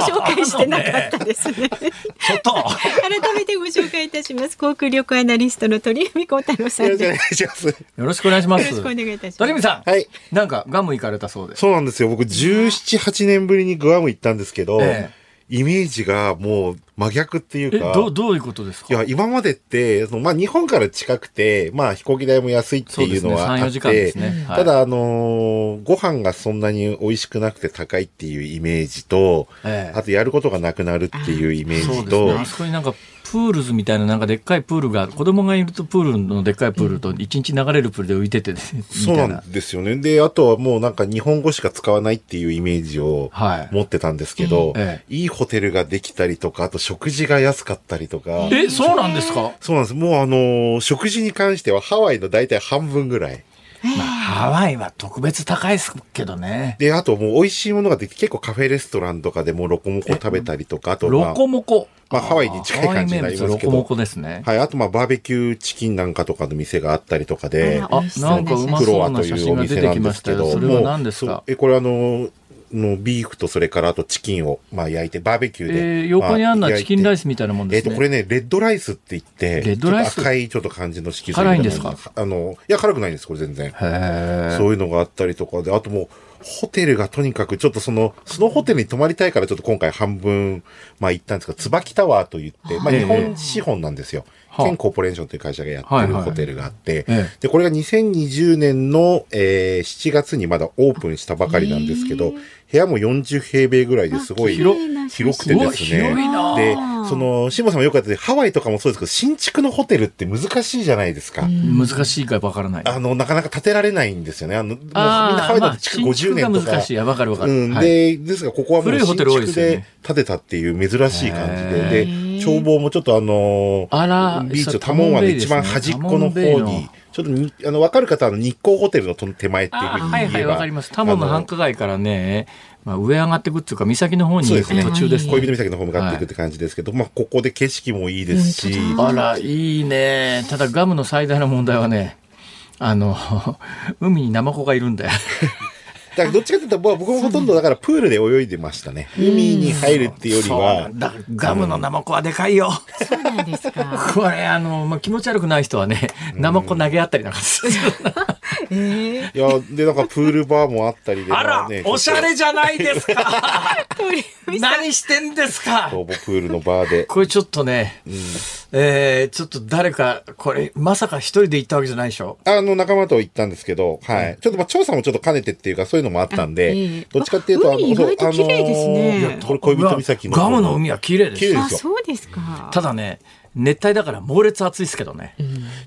紹介してなかったですね。ちょっと。改めてご紹介いたします。航空旅行アナリストの鳥海幸太郎さんよろしくお願です。いします。よろしくお願いします。よろしくお願いいたします鳥海さん。はい。なんか、ガム行かれたそうです。そうなんですよ。僕、17、8年ぶりにグアム行ったんですけど、ええイメージがもう真逆っていうえ、か、どう、どういうことですか？いや、今までって、そのまあ、日本から近くて、まあ、飛行機代も安いっていうのはそうですね。3-4あって、すね。はい。ただ、あのーご飯がそんなに美味しくなくて高いっていうイメージと、ええ。あとやることがなくなるっていうイメージと、そうですね。あそこになんか、プールズみたいななんかでっかいプールが、子供がいるとプールのでっかいプールと一日流れるプールで浮いてて、みそうな。んですよね。で、あとはもうなんか日本語しか使わないっていうイメージをはい持ってたんですけど、えいいホテルができたりとか、あと食事が安かったりとか、え、そうなんですか？そうなんです。もうあのー食事に関してはハワイの大体半分ぐらい。まあ、ハワイは特別高いですけどね。で、あともう美味しいものができて、結構カフェレストランとかでもロコモコ食べたりとか、あと、まロあ、コモコ。まあハワイに近い感じになりますけどロコモコですね。はい、あとまあバーベキューチキンなんかとかの店があったりとかであ、なんかうまそうなワというお写真が出てきましですけど、たよ。それは何ですか？え、これあの、のビーフとそれからあとチキンをまあ焼いて、バーベキューで。えー、横にあんのはチキンライススみたいなもんえっ、ですね。と、これね、レッドライスって言って、レッドライス？ちょっと赤いちょっと感じの色素辛いんですか？あの、いや、辛くないんです、これ全然。そういうのがあったりとかで、あともう、ホテルがとにかく、ちょっとその、そのホテルに泊まりたいから、ちょっと今回半分、まあ行ったんですが、椿タワーと言って、まあええ日本資本なんですよ。はあケンコーポレーションという会社がやってるホテルがあって、ええで、これが2020年の、えー7月にまだオープンしたばかりなんですけど、部屋も40平米ぐらいですごい広くてですね。で、その、シモさんもよくやってて、ハワイとかもそうですけど、新築のホテルって難しいじゃないですか。難しいかわからない。あの、なかなか建てられないんですよね。あの、もうみんなハワイだと築まあ50年とか。新築が難しい。わかるわかる。うん。はいで、ですが、ここはもう新築で建てたっていう珍しい感じへで、ーで、眺望もちょっとあのーあらビーチのそうタモン湾の一番端っこの方に、ちょっとに、あの、わかる方は日光ホテルのと手前っていうあふうにはいはい。わかります。タモの繁華街からね、まあ、上上がっていくっていうか、岬の方に行く途中ですね。恋人岬の方向かっていくって感じですけど、まあ、ここで景色もいいですし、あら、いいね。ただ、ガムの最大の問題はね、あの、海にナマコがいるんだよ。だからどっちかというと、まあ僕もほとんどだからプールで泳いでましたね。海に入るっていうよりはん、だガムのナマコはでかいよ。そうなんですか。これ、あの、まあ、気持ち悪くない人はね、ナマコ投げ合ったりなんかする。えー、いや、で、なんかプールバーもあったりで、あらおしゃれじゃないですか。何してんですか？プールのバーで。これちょっとね、えー、ちょっと誰か、これ、まさか一人で行ったわけじゃないでしょ？あの、仲間と行ったんですけど、はい。ちょっとまあ、調査もちょっと兼ねてっていうか、そういうのもあったんでえ、どっちかっていうと、あ海意外と綺麗ですねあのこれ恋人岬の。ガムの海は綺麗です麗ですよ。あそうですか。ただね、熱帯だから猛烈暑いですけどね。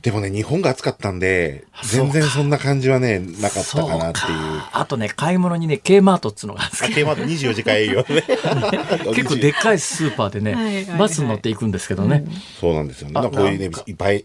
でもね、日本が暑かったんで、全然そんな感じはね、なかったかなっていう。あとね、買い物にね、K マートっつうのがあるんですけどあ、テーマと24時間営業ね。結構でっかいスーパーでね、はいはいはいバスに乗っていくんですけどね。そうなんですよね。こういうね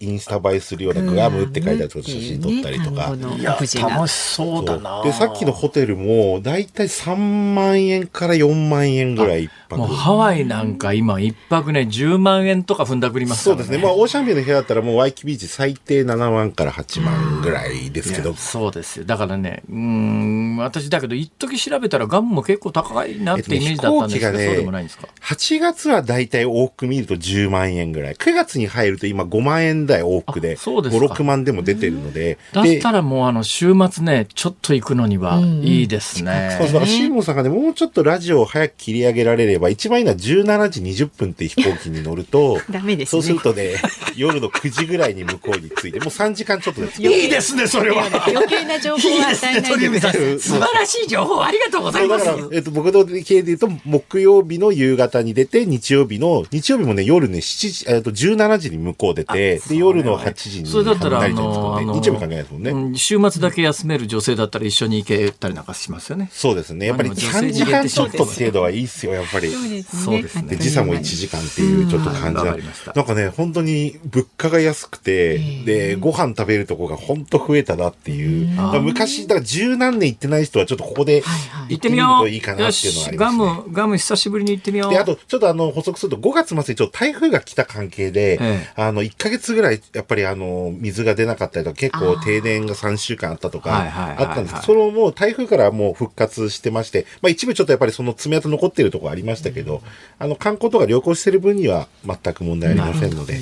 インスタ映えするようなグアムって書いてある写真撮ったりとか。ね単語のいや、楽しそうだな。で、さっきのホテルも、だいたい3万円から4万円ぐらいもう。ハワイなんか今一泊ね、10万円とか踏んだくりますからね。そうですね。まあ、オーシャンビューの部屋だったらもうワイキビーチ最低7万から8万ぐらいですけどいや。そうですよ。だからね、うーん、私だけど、一時調べたらガムも結構高いなってイメージだったんですけど、えっとねそうでもないんですか？8月はだいたい往復見ると10万円ぐらい。9月に入ると今5万円台往復で、あそうですか5、6万でも出てるので。だでったらもうあの、週末ね、ちょっと行くのにはいいですね。そうそう、だからシーモンさんがね、もうちょっとラジオを早く切り上げられれば、一番いいのは17時20分っていう飛行機に乗ると、ダメですねそうするとね、夜の9時ぐらいに向こうに着いて、もう3時間ちょっとです。いいですね、それは。余計な情報を与えないでください。素晴らしい情報ありがとうございます。そうだから、えっと、僕の経で言うと、木曜日の夕方に出て、日曜日の、日曜日もね、夜ね、7時、えっと、17時に向こう出て、で、夜の8時にそれだったら、あ成田に着くの、あのんで日曜日関係ないですもんね。うん週末だけ休める女性だったら一緒に行けたりなんかしますよね。そうですね。やっぱりまあでも女性3に時間ちょっと限定しっていうのはいいっすよ、やっぱり。い。そうですね。そうですねで、時差も1時間っていうちょっと感じわなかりましたなんかね、本当に物価が安くて、で、ご飯食べるとこが本当増えたなっていう。昔、だから十何年行ってない人はちょっとここで行ってみよう。といいかなっていうのはありガますね。ム、ガム久しぶりに行ってみよう。で、あと、ちょっとあの、補足すると、5月末にちょっと台風が来た関係で、ええあの、1ヶ月ぐらい、やっぱりあの、水が出なかったりとか、結構停電が3週間あったとか、あったんですけど、そのもう台風からもう復活してまして、まあ一部ちょっとやっぱりその爪痕残ってるところありましたけど、あの、観光とか旅行してる分には全く問題ありませんので、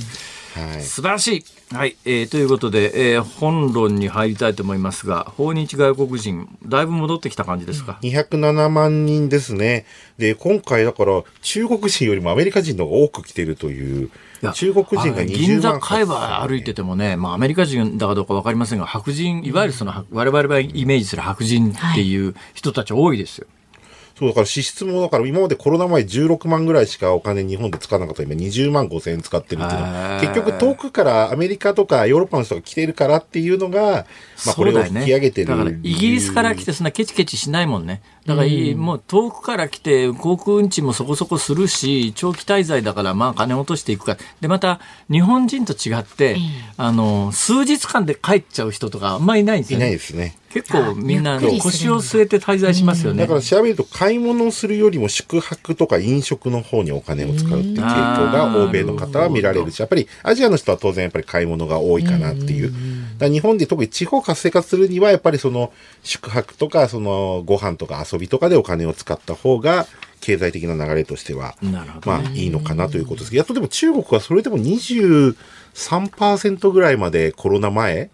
はい。素晴らしい。はい、えーということで、えー本論に入りたいと思いますが、訪日外国人、だいぶ戻ってきた感じですか？207万人ですね。で、今回だから、中国人よりもアメリカ人の方が多く来てるという中国人があの20銀座万海馬歩いててもね、まあ、アメリカ人だかどうか分かりませんが、白人、いわゆるその、我々がイメージする白人っていう人たち多いですよ。そう、だから支出も、だから今までコロナ前16万ぐらいしかお金日本で使わなかった今20万5千円使ってるっていうのは、結局遠くからアメリカとかヨーロッパの人が来てるからっていうのが、まあこれを引き上げてる。だからイギリスから来てそんなケチケチしないもんね。だからいい、もう遠くから来て航空運賃もそこそこするし、長期滞在だからまあ金落としていくから。で、また日本人と違って、あの、数日間で帰っちゃう人とかあんまりいないんですいないよね。ですね。結構みんな腰を据えて滞在しますよね。だから調べると買い物をするよりも宿泊とか飲食の方にお金を使うっていう傾向が欧米の方は見られるし、やっぱりアジアの人は当然やっぱり買い物が多いかなっていう。日本で特に地方活性化するにはやっぱりその宿泊とかそのご飯とか遊びとかでお金を使った方が経済的な流れとしては、なるほどまあいいのかなということですけど、やっとでも中国はそれでも23%ぐらいまでコロナ前あ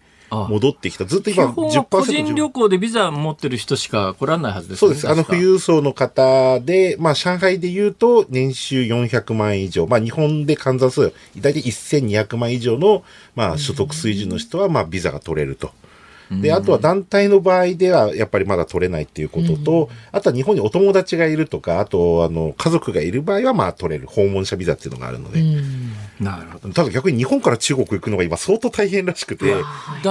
戻ってきた。ずっと今基本は個人10%旅行でビザ持ってる人しか来られないはずですよね。そうです。あの、富裕層の方で、まあ、上海で言うと、年収400万円以上、まあ、日本で換算すると、大体1200万以上の、まあ、所得水準の人は、まあ、ビザが取れると。で、あとは団体の場合では、やっぱりまだ取れないっていうことと、あとは日本にお友達がいるとか、あと、あの、家族がいる場合は、まあ、取れる。訪問者ビザっていうのがあるので。なるほど。ただ逆に日本から中国行くのが今相当大変らしくて、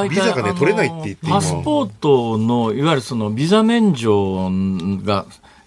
ビザがね取れないって言って今パスポートのいわゆるそのビザ免除が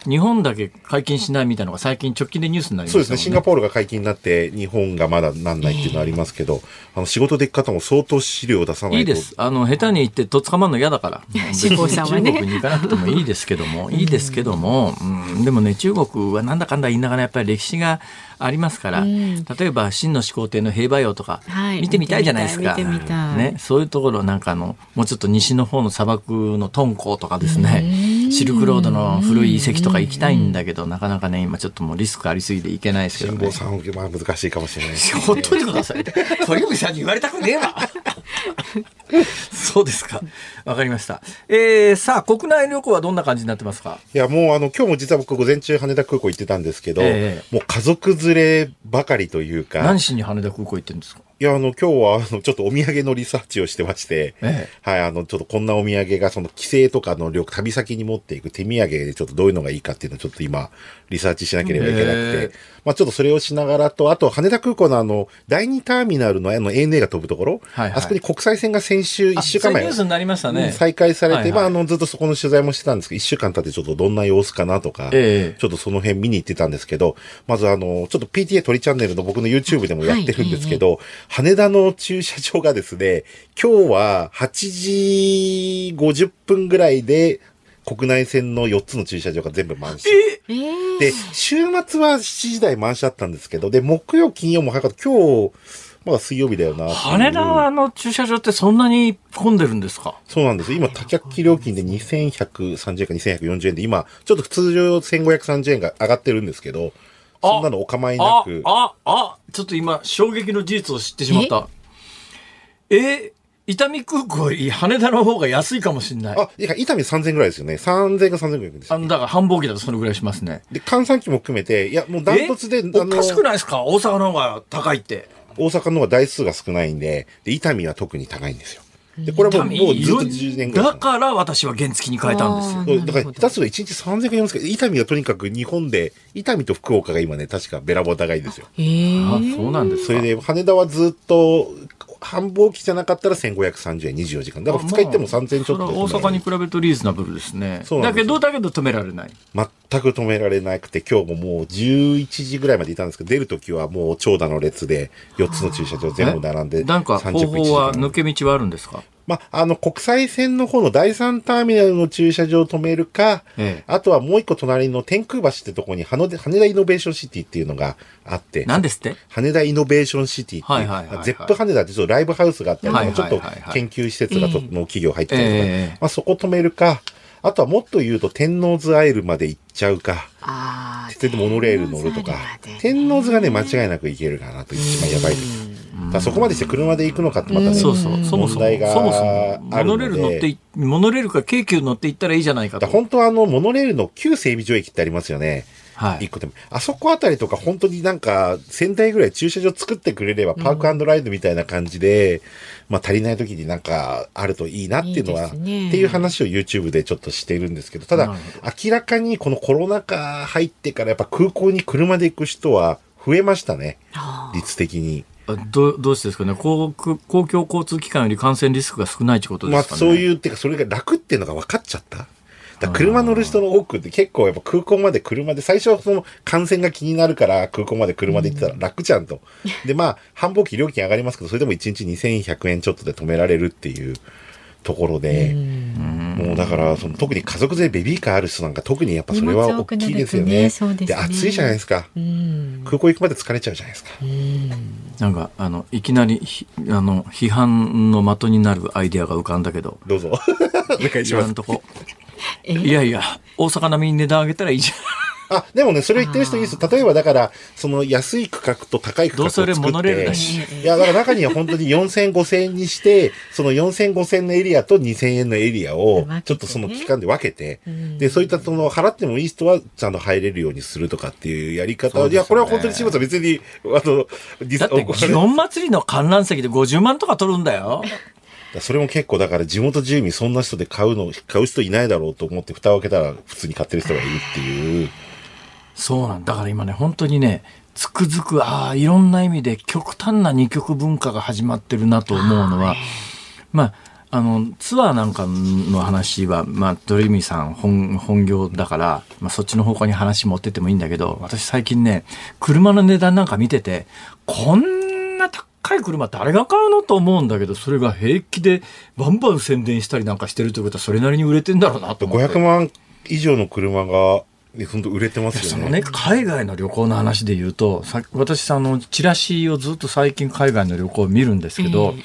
日本だけ解禁しないみたいなのが最近直近でニュースになりましたもんそうですね、シンガポールが解禁になって、日本がまだなんないっていうのはありますけど、あの仕事で行く方も相当資料を出さないと。いいです。あの、下手に行ってとっ捕まるの嫌だから。志望さんはね。中国に行かなくてもいいですけども、いいですけども、うん、でもね、中国はなんだかんだ言いながらやっぱり歴史がありますから、例えば、秦の始皇帝の兵馬俑とかはい、見てみたいじゃないですか。見てみたい見てみたい。ね、そういうところ、なんかあの、もうちょっと西の方の砂漠の敦煌とかですね、シルクロードの古い遺跡とか行きたいんだけど、なかなかね、今ちょっともうリスクありすぎて行けないですけどね辛坊。さんはまあ難しいかもしれないです。ほっといてください。鳥海さんに言われたくねえわ。そうですか。わかりました。えー、さあ、国内旅行はどんな感じになってますか？いや、もうあの、今日も実は僕午前中羽田空港行ってたんですけど、えもう家族連ればかりというか、何しに羽田空港行ってるんですか？いや、あの、今日は、あの、ちょっとお土産のリサーチをしてまして、えはい、あの、ちょっとこんなお土産が、その、帰省とかの旅、旅先に持っていく手土産で、ちょっとどういうのがいいかっていうのをちょっと今、リサーチしなければいけなくへて、まあちょっとそれをしながらと、あと、羽田空港のあの、第二ターミナルのあの、ANA が飛ぶところ、はいはい。あそこに国際線が先週1週間前ニュースになりましたね。再開されて、はいはい。まあ、あの、ずっとそこの取材もしてたんですけど、一週間経ってちょっとどんな様子かなとか、ええ。ちょっとその辺見に行ってたんですけど、まずあの、ちょっと PTA 鳥チャンネルの僕の YouTube でもやってるんですけど、羽田の駐車場がですね、今日は8時50分ぐらいで、国内線の4つの駐車場が全部満車。えーで、週末は7時台満車だったんですけど、で、木曜、金曜も早かった。今日、まだ水曜日だよな。羽田の駐車場ってそんなに混んでるんですか？そうなんです。今、多客機料金で2130円か2140円で、今、ちょっと通常1530円が上がってるんですけど、そんなのお構いなあく、、あ、あ、ちょっと今、衝撃の事実を知ってしまった。え？伊丹空港より羽田の方が安いかもしれない。あ、いや、伊丹3000円ぐらいですよね。3000円か3000円ぐらいですよ。あの、だから繁忙期だとそのぐらいしますね。で、換算機も含めて、いや、もうダントツで、え？おかしくないですか？大阪の方が高いって。大阪の方が台数が少ないんで、で、伊丹は特に高いんですよ。で、これはもう、もうずっと10年ぐらい。だから私は原付に変えたんですよ。だから、下手すると1日3000円か4000円。伊丹はとにかく日本で、伊丹と福岡が今ね、確かべらぼう高いんですよ。えーあ、そうなんですか。それで、羽田はずっと、繁忙期じゃなかったら1530円24時間。だから2日行っても3000円ちょっとでそれは大阪に比べるとリーズナブルですね。そうなんですよだけど、だけど止められない。ま、全く止められなくて、今日ももう11時ぐらいまでいたんですけど、出るときはもう長蛇の列で4つの駐車場全部並んで、なんか方30分1時法は間抜け道はあるんですか？まあ、あの、国際線の方の第3ターミナルの駐車場を止めるか、ええ。あとはもう一個隣の天空橋ってとこに羽田羽田イノベーションシティっていうのがあって、何ですって？羽田イノベーションシティっていう、はいはいはいはい。ゼップ羽田ってちょっとライブハウスがあったりはいちょっとはい。はいはい研究施設がと、の企業入ってたりとか、ええ。まあそこ止めるか、あとはもっと言うと天王洲アイルまで行っちゃうか、あそれでモノレール乗るとか、天王洲がね、間違いなく行けるかなと一番やばいです。だそこまでして車で行くのかってまたね、そうそう、そもそも、問題がモノレール乗ってい、モノレールか京急乗って行ったらいいじゃないかと。だから本当はあの、モノレールの旧整備場駅ってありますよね。はい一個でも。あそこあたりとか本当になんか、1000台ぐらい駐車場作ってくれれば、パークライドみたいな感じで、まあ足りない時になんかあるといいなっていうのは、ねっていう話を YouTube でちょっとしてるんですけど、ただ明らかにこのコロナ禍入ってからやっぱ空港に車で行く人は増えましたね。あ率的に。あどうどうしてですかね？公公共交通機関より感染リスクが少ないってことでまあすかね？そういう、っていうかそれが楽っていうのが分かっちゃった？だ車乗る人の多くって結構やっぱ空港まで車で、最初はその感染が気になるから空港まで車で行ってたら楽じゃんと。でまあ、繁忙期料金上がりますけど、それでも1日2100円ちょっとで止められるっていうところで、もうだからその特に家族でベビーカーある人なんか特にやっぱそれは大きいですよね。ねですね暑いじゃないですか。うん空港行くまで疲れちゃうじゃないですか。なんか、あの、いきなりひ、あの、批判の的になるアイデアが浮かんだけど、どうぞ。お願いします。いやいや、大阪並みに値段上げたらいいじゃん。あ、でもね、それ言ってる人いいです。例えばだから、その安い区画と高い区画を作って。どうせ俺モノレールだしいや、だから中には本当に4000、5000円にして、その4000、5000のエリアと2000円のエリアをちょっとその期間で分けて、で、そういったその払ってもいい人はちゃんと入れるようにするとかっていうやり方を、いや、これは本当に柴田さん別に、あの、ディスだって、祇園祭りの観覧席で50万とか取るんだよ。それも結構だから地元住民そんな人で買うの、買う人いないだろうと思って蓋を開けたら普通に買ってる人がいるっていう。そうなんだ。だから今ね、本当にね、つくづく、ああ、いろんな意味で極端な二極文化が始まってるなと思うのは、まあ、あの、ツアーなんかの話は、まあ、ドリーミーさん本、本業だから、まあ、そっちの方向に話持ってってもいいんだけど、私最近ね、車の値段なんか見てて、こんな高い車誰が買うのと思うんだけど、それが平気でバンバン宣伝したりなんかしてるということは、それなりに売れてんだろうなと思って。500万以上の車が、ね、本当売れてますよね。そのね、海外の旅行の話で言うと、さ私、あの、チラシをずっと最近海外の旅行を見るんですけど、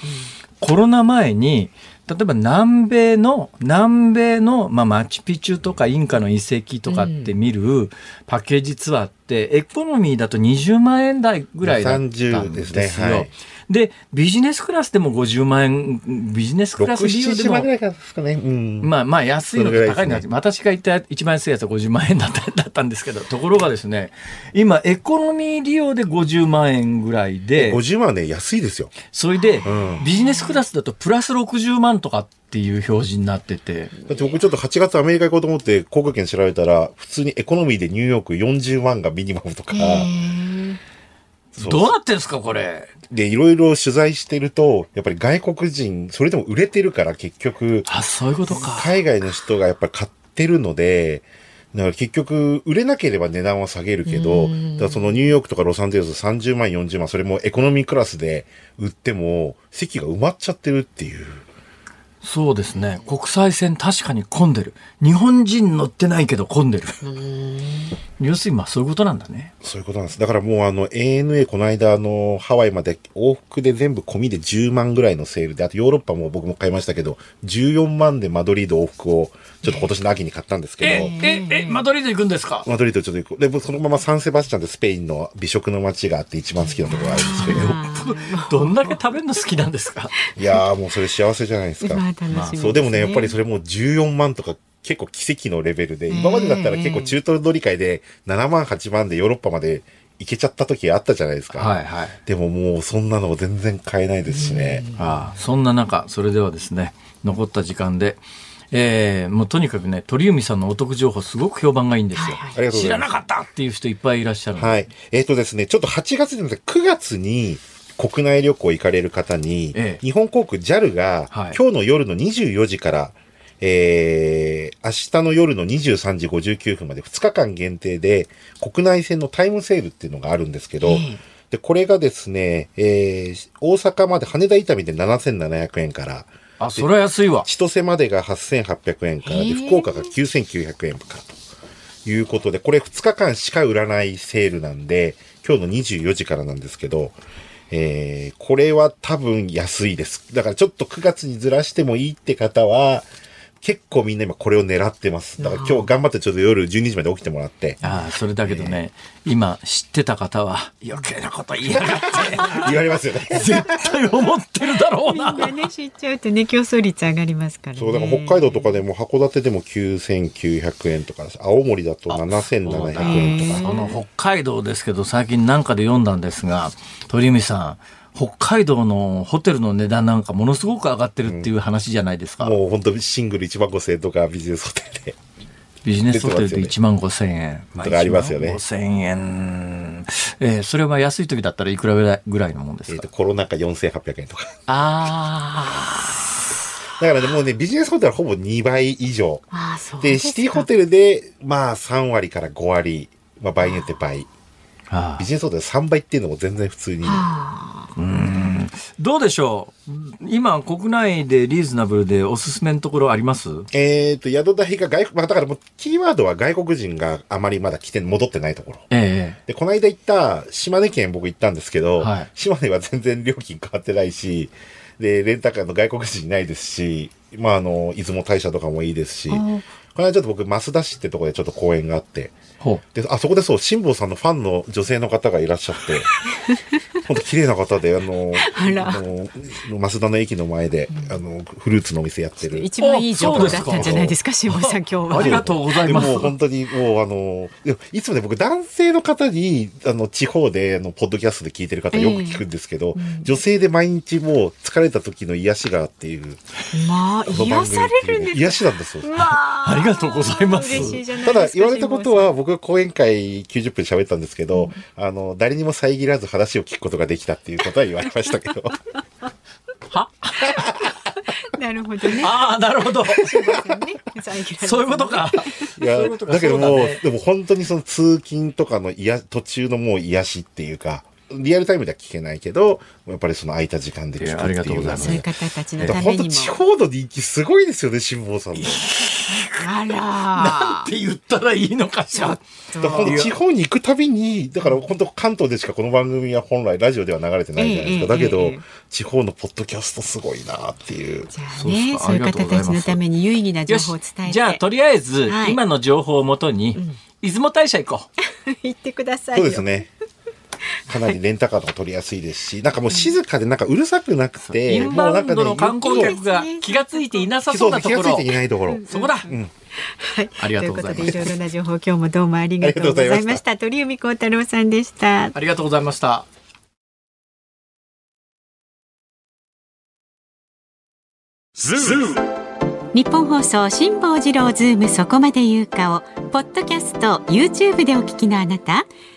コロナ前に、例えば南米の、南米の、まあ、マチュピチュとかインカの遺跡とかって見るパッケージツアーって、エコノミーだと20万円台ぐらいだったんですよ。30ですねはいで、ビジネスクラスでも50万円、ビジネスクラス利用6、で7万ぐもらいですかね。うん。まあまあ安いのと高いのは、それぐらいです私が言った一番安いやつは50万円だった だったんですけど、ところがですね、今エコノミー利用で50万円ぐらいで、50万はね、安いですよ。それでんビジネスクラスだとプラス60万とかっていう表示になってて、だって僕ちょっと8月アメリカ行こうと思って航空券調べたら、普通にエコノミーでニューヨーク40万がミニマムとか、どうなってんですかこれ？で、いろいろ取材してると、やっぱり外国人、それでも売れてるから結局、あ、そういうことか。海外の人がやっぱり買ってるので、だから結局、売れなければ値段は下げるけど、だそのニューヨークとかロサンゼルス30万、40万、それもエコノミークラスで売っても、席が埋まっちゃってるっていう。そうですね。国際線確かに混んでる。日本人乗ってないけど混んでる。要するにまあそういうことなんだね。そういうことなんです。だからもうあの ANA この間あのハワイまで往復で全部込みで10万ぐらいのセールで、あとヨーロッパも僕も買いましたけど、14万でマドリード往復をちょっと今年の秋に買ったんですけど、え、え、え、マドリード行くんですか？マドリードちょっと行く。で、僕そのままサンセバスチャンでスペインの美食の街があって一番好きなところがあるんですけど、どんだけ食べるの好きなんですか？いやーもうそれ幸せじゃないですか。まあ楽しみですねそう、でもね、やっぱりそれもう14万とか結構奇跡のレベルで、今までだったら結構中東乗り換えで7万、8万でヨーロッパまで行けちゃった時あったじゃないですか。はいはい。でももうそんなの全然買えないですしね。ああそんな中、それではですね、残った時間で、えー、もうとにかくね、鳥海さんのお得情報すごく評判がいいんですよ。はいはいありがとうご知らざいます。なかったっていう人いっぱいいらっしゃる。はい。えっ、とですね、ちょっと8月でなくて9月に国内旅行行かれる方に、ええ。日本航空 JAL が、はい。今日の夜の24時から、えー、明日の夜の23時59分まで2日間限定で国内線のタイムセールっていうのがあるんですけど、ええ。で、これがですね、えー、大阪まで羽田伊丹で7700円から、あ、それは安いわ。千歳までが8800円からで、福岡が9900円からということで、これ2日間しか売らないセールなんで、今日の24時からなんですけど、えー、これは多分安いです。だからちょっと9月にずらしてもいいって方は、結構みんな今これを狙ってます。だから今日頑張ってちょっと夜12時まで起きてもらって、ああ、それだけどね、今知ってた方は余計なこと言いやがって、言われますよね。絶対思ってるだろうな。みんなね知っちゃうとね競争率上がりますからね。そう、だから北海道とかでも函館でも9900円とか、青森だと7700円とか。あの北海道ですけど最近なんかで読んだんですが鳥海さん北海道のホテルの値段なんかものすごく上がってるっていう話じゃないですか、もう本当シングル1万5000円とかビジネスホテルで。ビジネスホテルで1万5千円、とかありますよね1万5千円、えーそれは安い時だったらいくらぐらいぐらいのもんですか、えーと、コロナ禍4800円とか。あだからね、もうね、ビジネスホテルはほぼ2倍以上。ああそうで、でシティホテルで、まあ3割から5割。まあ場合によって倍。ビジネスホテル3倍っていうのも全然普通に。あ。あーどうでしょう？今国内でリーズナブルでおすすめのところあります？えっと、宿代が外国、まあだからもう、キーワードは外国人があまりまだ来て、戻ってないところ。ええ。で、この間行った島根県僕行ったんですけど、はい。島根は全然料金変わってないし、で、レンタカーの外国人いないですし、まああの、出雲大社とかもいいですし、この間ちょっと僕、増田市ってところでちょっと公演があって、で、あそこでそう、辛坊さんのファンの女性の方がいらっしゃって、本当綺麗な方で、あの、あら。あの、増田の駅の前で、あの、フルーツのお店やってる。一番いい情報だったんじゃないですか辛坊さん。今日は。ありがとうございます。でもう本当にもうあの、いつもね、僕男性の方に、あの、地方で、あの、ポッドキャストで聞いてる方よく聞くんですけど、女性で毎日もう疲れた時の癒しがっていう。まあ癒されるんです癒しなんです。よ。わあありがとうございます。ただ言われたことは僕が講演会90分喋ったんですけど、あの、誰にも遮らず話を聞くことができたっていうことは言われましたけど。なるほどね。ああなるほど。そういうこと。か。いや、だけどもう、でも本当にその通勤とかの癒途中のもう癒しっていうか、リアルタイムでは聞けないけど、やっぱりその空いた時間で聞くっていうありがとうございますそういう方たちのだからためにも。本当地方の人気すごいですよね、辛坊さんの。あならんて言ったらいいのかしら地方に行くたびに、だから本当関東でしかこの番組は本来ラジオでは流れてないじゃないですか。ええだけど、ええ地方のポッドキャストすごいなっていう。じゃあねそういう方たちのために有意義な情報を伝えて。じゃあとりあえず、はい今の情報をもとに、出雲大社行こう 言ってくださいよ。そうですね。かなりレンタカーとか取りやすいですし、なんかもう静かでなんかうるさくなくて、インバウンドの観光客が気が付いていなさそうなところ。気がついていないところ。そこだ、はい、ありがとうございます。ということでいろいろな情報今日もどうもありがとうございまし。ありがとうございました。鳥海高太郎さんでした。ありがとうございました。ニッポン放送辛坊治郎ズームそこまで言うかをポッドキャスト YouTube でお聞きのあなた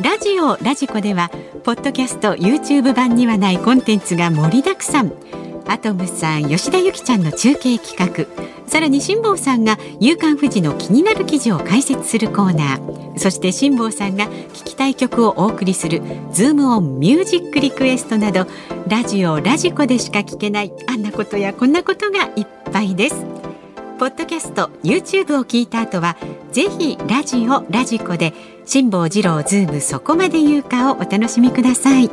ラジオラジコではポッドキャスト YouTube 版にはないコンテンツが盛りだくさん。アトムさん吉田由紀ちゃんの中継企画。さらに辛坊さんが「夕刊富士」の気になる記事を解説するコーナー。そして辛坊さんが聞きたい曲をお送りする「ズームオンミュージックリクエスト」などラジオラジコでしか聞けないあんなことやこんなことがいっぱいです。ポッドキャスト YouTube を聞いた後はぜひラジオラジコで辛坊治郎ズームそこまで言うかをお楽しみください。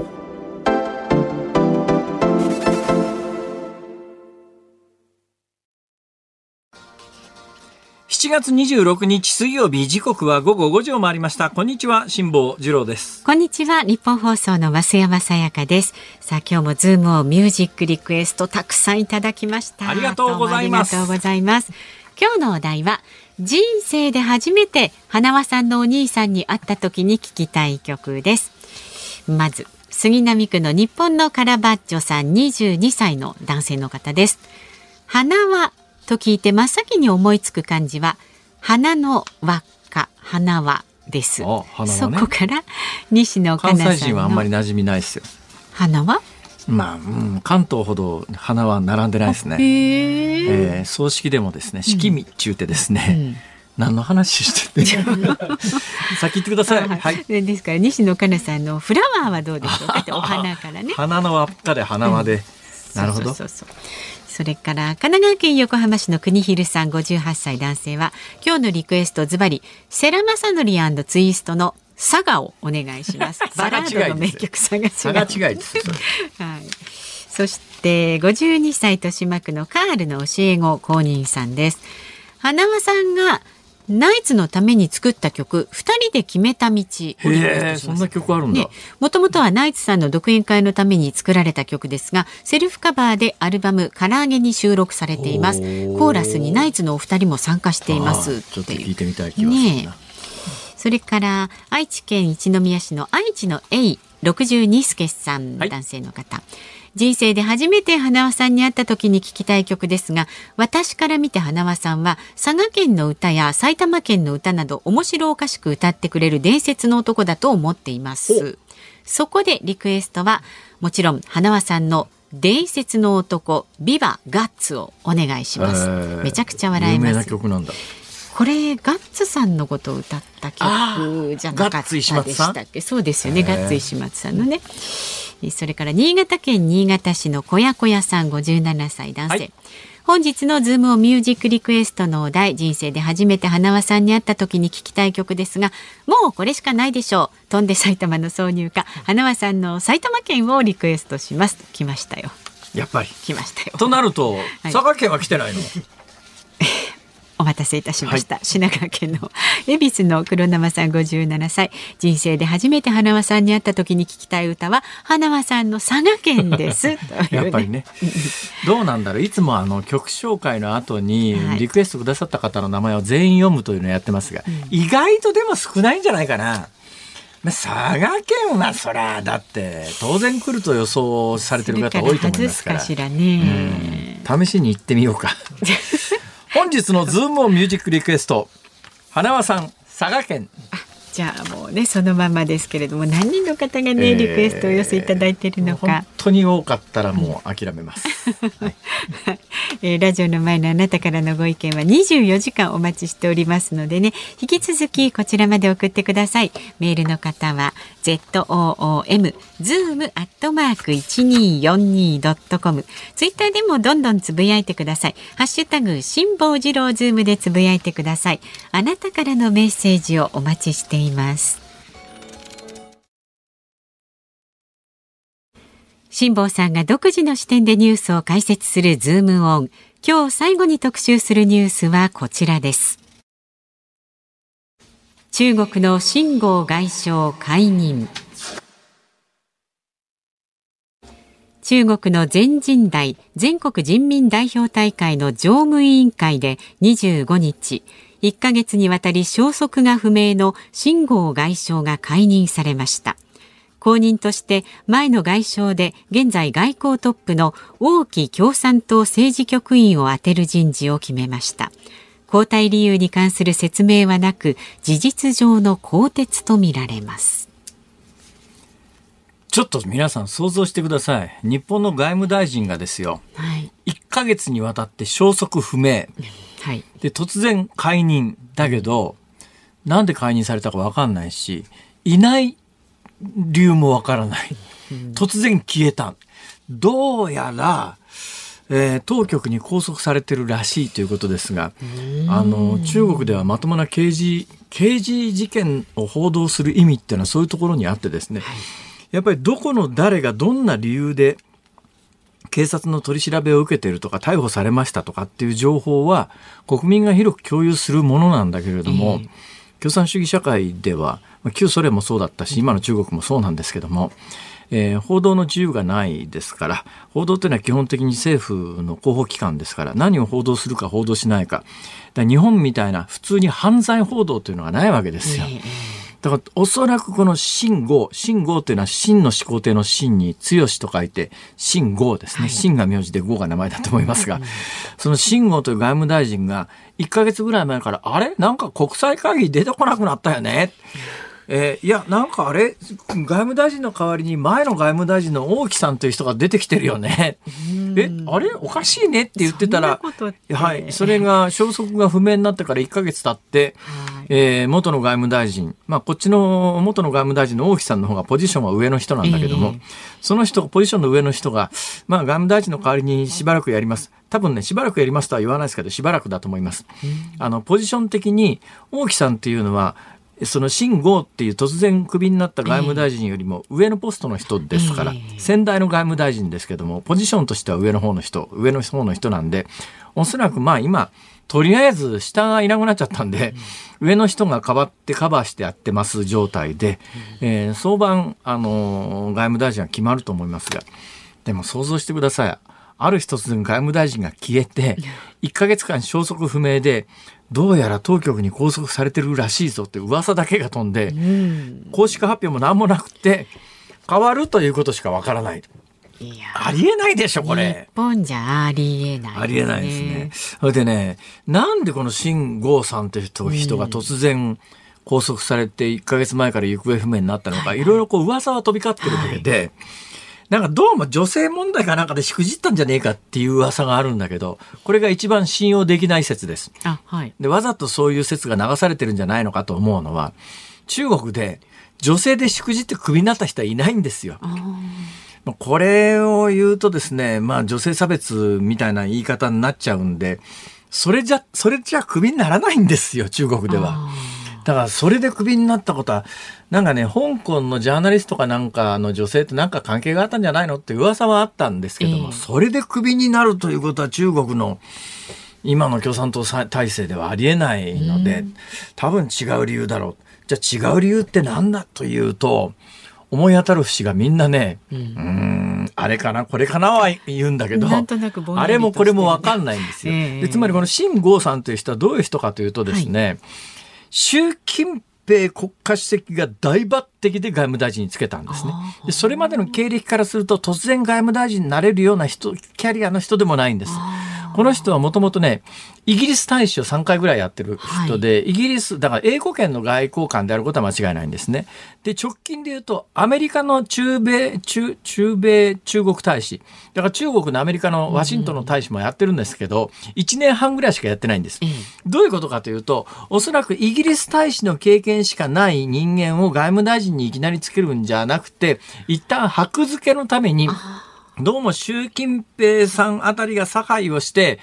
7月26日水曜日時刻は午後5時を回りました。こんにちは辛坊治郎です。こんにちは日本放送の増山さやかです。さあ今日もズームをミュージックリクエストたくさんいただきました。ありがとうございます。どうもありがとうございます。今日のお題は人生で初めて花輪さんのお兄さんに会った時に聞きたい曲です。まず杉並区の日本のカラバッチョさん22歳の男性の方です。花輪と聞いて真っ先に思いつく漢字は花の輪っか花輪です、ね。そこから西野カ関ナさん西人はあんまりの馴染みないですよ。花輪？まあ、うん、関東ほど花は並んでないですね。へええー葬式でもですね、式味中てですね、何の話してて 先言ってください。ははいい。でですから西野カナさんのフラワーはどうでしょうか？ってお花からね。花の輪っかで花輪で。なるほど。そうそうそうそうそれから神奈川県横浜市の国広さん58歳男性は今日のリクエストズバリ世良正則ツイストのサガをお願いします。バラードの名曲サガ差が違いですよ。それ はい。そして52歳豊島区のカールの教え子公認さんです。花輪さんがナイツのために作った曲二人で決めた道そんな曲あるんだ。ね、もともとはナイツさんの独演会のために作られた曲ですがセルフカバーでアルバム「唐揚げ」に収録されていますコーラスにナイツのお二人も参加していますちょっと聞いてみたい気がするね。それから愛知県一宮市の愛知の A 62助さん、はい。男性の方。人生で初めて花輪さんに会った時に聞きたい曲ですが私から見て花輪さんは佐賀県の歌や埼玉県の歌など面白おかしく歌ってくれる伝説の男だと思っています。そこでリクエストはもちろん花輪さんの伝説の男ビバガッツをお願いします、えー。めちゃくちゃ笑いま有名すな曲なんだ。これガッツさんのことを歌った曲じゃなかったでしたっけ？そうですよね。ガッツ石松さん。のね。えそれから新潟県新潟市の小屋小屋さん57歳男性、はい。本日のズームをミュージックリクエストのお題人生で初めてはなわさんに会った時に聞きたい曲ですがもうこれしかないでしょう。翔んで埼玉の挿入歌はなわさんの埼玉県をリクエストします。来ましたよ。やっぱり。来ましたよ。となると、はい。佐賀県は来てないの？お待たせいたしました、品川県の恵比寿の黒生さん57歳人生で初めて花輪さんに会った時に聞きたい歌は花輪さんの佐賀県ですというやっぱりね。どうなんだろう。いつもあの曲紹介の後にはいリクエストくださった方の名前を全員読むというのをやってますが、意外とでも少ないんじゃないかな。まあ佐賀県はそらだって当然来ると予想されてる方多いと思いますからね、試しに行ってみようか。本日のズームオンミュージックリクエスト。花輪さん、佐賀県。じゃあもうねそのままですけれども何人の方がね、えーリクエストをお寄せいただいているのか。本、当に多かったらもう諦めます。はい。えーラジオの前のあなたからのご意見は24時間お待ちしておりますのでね引き続きこちらまで送ってください。メールの方は zoom zoom アットマーク 1242.com ツイッターでもどんどんつぶやいてください。ハッシュタグ辛坊治郎ズームでつぶやいてください。あなたからのメッセージをお待ちしています辛坊さんが独自の視点でニュースを解説するズームオン。今日最後に特集するニュースはこちらです。中国の秦剛外相解任。中国の全人代全国人民代表大会の常務委員会で25日、1ヶ月にわたり消息が不明の秦剛外相が解任されました。後任として前の外相で現在外交トップの王毅共産党政治局員を充てる人事を決めました交代理由に関する説明はなく事実上の更迭とみられますちょっと皆さん想像してください。日本の外務大臣がですよ、はい1ヶ月にわたって消息不明。はいで、突然解任。だけど、なんで解任されたかわかんないし、いない理由もわからない。突然消えた。どうやら、えー当局に拘束されてるらしいということですが、あの、中国ではまともな刑事、刑事事件を報道する意味っていうのはそういうところにあってですね、やっぱりどこの誰がどんな理由で警察の取り調べを受けているとか逮捕されましたとかっていう情報は国民が広く共有するものなんだけれども、ええ。共産主義社会ではまあ旧ソ連もそうだったし今の中国もそうなんですけども、えー、報道の自由がないですから報道というのは基本的に政府の広報機関ですから何を報道するか報道しないか。か日本みたいな普通に犯罪報道というのがないわけですよ。だからおそらくこの信号、信号というのは真の始皇帝の真に強しと書いて信号ですね。真、が名字で号が名前だと思いますが、その信号という外務大臣が1ヶ月ぐらい前からあれ？なんか国際会議出てこなくなったよね。えー、いや、なんかあれ、外務大臣の代わりに前の外務大臣の王毅さんという人が出てきてるよね。え、あれ？おかしいねって言ってたら、はい、それが消息が不明になってから1ヶ月経って、はい、えー、元の外務大臣、まあこっちの元の外務大臣の王毅さんの方がポジションは上の人なんだけども、えー、その人、ポジションの上の人が、まあ外務大臣の代わりにしばらくやります。多分ね、しばらくやりますとは言わないですけど、しばらくだと思います。あの、ポジション的に、王毅さんっていうのは、その秦剛っていう突然クビになった外務大臣よりも上のポストの人ですから、先代の外務大臣ですけども、ポジションとしては上の方の人、上の方の人なんで、おそらくまあ今、とりあえず下がいなくなっちゃったんで、上の人が変わってカバーしてやってます状態で、えー、早晩、あのー、外務大臣は決まると思いますが、でも想像してください。ある日突然外務大臣が消えて、1ヶ月間消息不明で、どうやら当局に拘束されてるらしいぞって噂だけが飛んで、公式発表も何もなくて、変わるということしかわからない。いありえないでしょ、これ。日本じゃありえない、ね、ありえないですね。それでね、なんでこの新郷さんという人が突然拘束されて1ヶ月前から行方不明になったのか、いろいろこう噂は飛び交ってるわけで、はいなんかどうも女性問題かなんかでしくじったんじゃねえかっていう噂があるんだけど、これが一番信用できない説です。あはい、でわざとそういう説が流されてるんじゃないのかと思うのは、中国で女性でしくじってクビになった人はいないんですよ。これを言うとですね、まあ女性差別みたいな言い方になっちゃうんで、それじゃ、それじゃクビにならないんですよ、中国では。だからそれでクビになったことは、なんかね、香港のジャーナリストかなんかの女性となんか関係があったんじゃないのって噂はあったんですけども、えー、それでクビになるということは中国の今の共産党体制ではありえないので、多分違う理由だろう。じゃあ違う理由って何だというと、思い当たる節がみんなね、うん、うんあれかな、これかなは言うんだけど、あれもこれもわかんないんですよ。えー、でつまりこの秦剛さんという人はどういう人かというとですね、はい習近平国家主席が大抜擢で外務大臣につけたんですね。でそれまでの経歴からすると突然外務大臣になれるような人、キャリアの人でもないんです。この人はもともとね、イギリス大使を3回ぐらいやってる人で、はい、イギリス、だから英語圏の外交官であることは間違いないんですね。で、直近で言うと、アメリカの中米、中、中米中国大使、だから中国のアメリカのワシントンの大使もやってるんですけど、うん、1年半ぐらいしかやってないんです。うん、どういうことかというと、おそらくイギリス大使の経験しかない人間を外務大臣にいきなりつけるんじゃなくて、一旦箔付けのために、どうも習近平さんあたりが差配をして、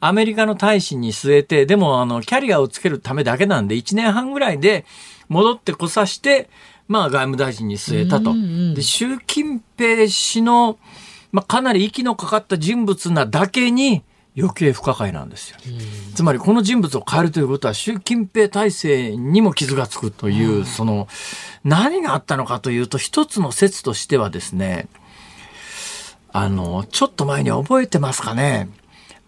アメリカの大使に据えて、でもあの、キャリアをつけるためだけなんで、1年半ぐらいで戻ってこさして、まあ外務大臣に据えたと。で、習近平氏の、まあかなり息のかかった人物なだけに、余計不可解なんですよ。つまりこの人物を変えるということは習近平体制にも傷がつくという、その何があったのかというと一つの説としてはですね、あの、ちょっと前に覚えてますかね？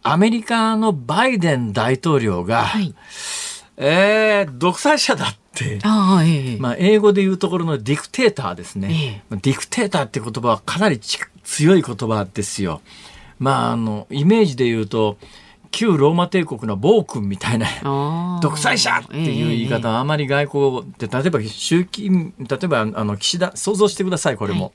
アメリカのバイデン大統領が、はい、えー、独裁者だって、あええ、まあ、英語で言うところのディクテーターですね。え、ディクテーターって言葉はかなり強い言葉ですよ。まあ、あの、イメージで言うと、旧ローマ帝国の暴君みたいな独裁者っていう言い方はあまり外交って例えば習近例えばあの岸田想像してくださいこれも、はい、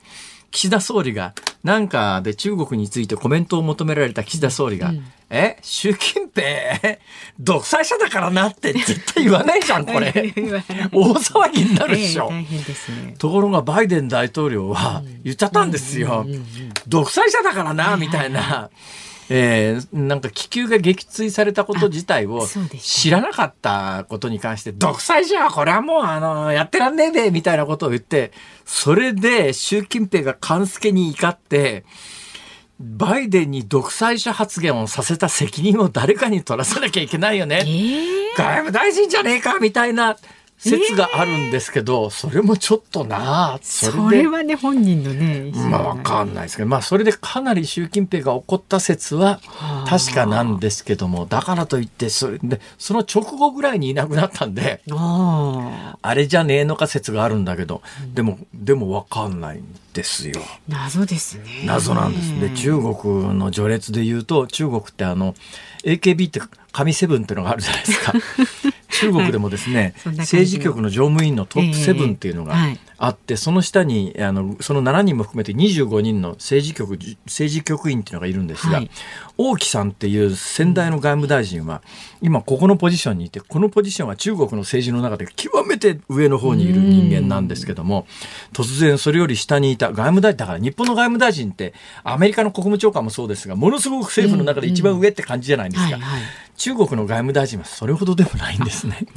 岸田総理が、なんかで中国についてコメントを求められた岸田総理が、うん、え習近平、独裁者だからなって絶対言わないじゃん、これ。大騒ぎになるでしょ。えーね、ところがバイデン大統領は言っちゃったんですよ。独裁者だからな、みたいな。えー、なんか気球が撃墜されたこと自体を知らなかったことに関して、独裁じゃこれはもうあの、やってらんねえべみたいなことを言って、それで習近平が勘助に怒って、バイデンに独裁者発言をさせた責任を誰かに取らせなきゃいけないよね。えー、外務大臣じゃねえかみたいな説があるんですけど、それもちょっとなあそそれはね本人のねまあわかんないですけど、まあそれでかなり習近平が怒った説ははあ。確かなんですけども、だからといって、それで、その直後ぐらいにいなくなったんで、あれじゃねえのか説があるんだけど、でも、でもわかんないんですよ。謎ですね。謎なんです。で、中国の序列で言うと、中国ってあの、AKB って神セブンっていうのがあるじゃないですか。中国でもですね、そんな感じの。政治局の常務委員のトップセブンっていうのがええはい。あって、その下に、あの、その7人も含めて25人の政治局、政治局員っていうのがいるんですが、はい王毅さんっていう先代の外務大臣は、今ここのポジションにいて、このポジションは中国の政治の中で極めて上の方にいる人間なんですけども、突然それより下にいた外務大臣、だから日本の外務大臣って、アメリカの国務長官もそうですが、ものすごく政府の中で一番上って感じじゃないですか。中国の外務大臣はそれほどでもないんですね。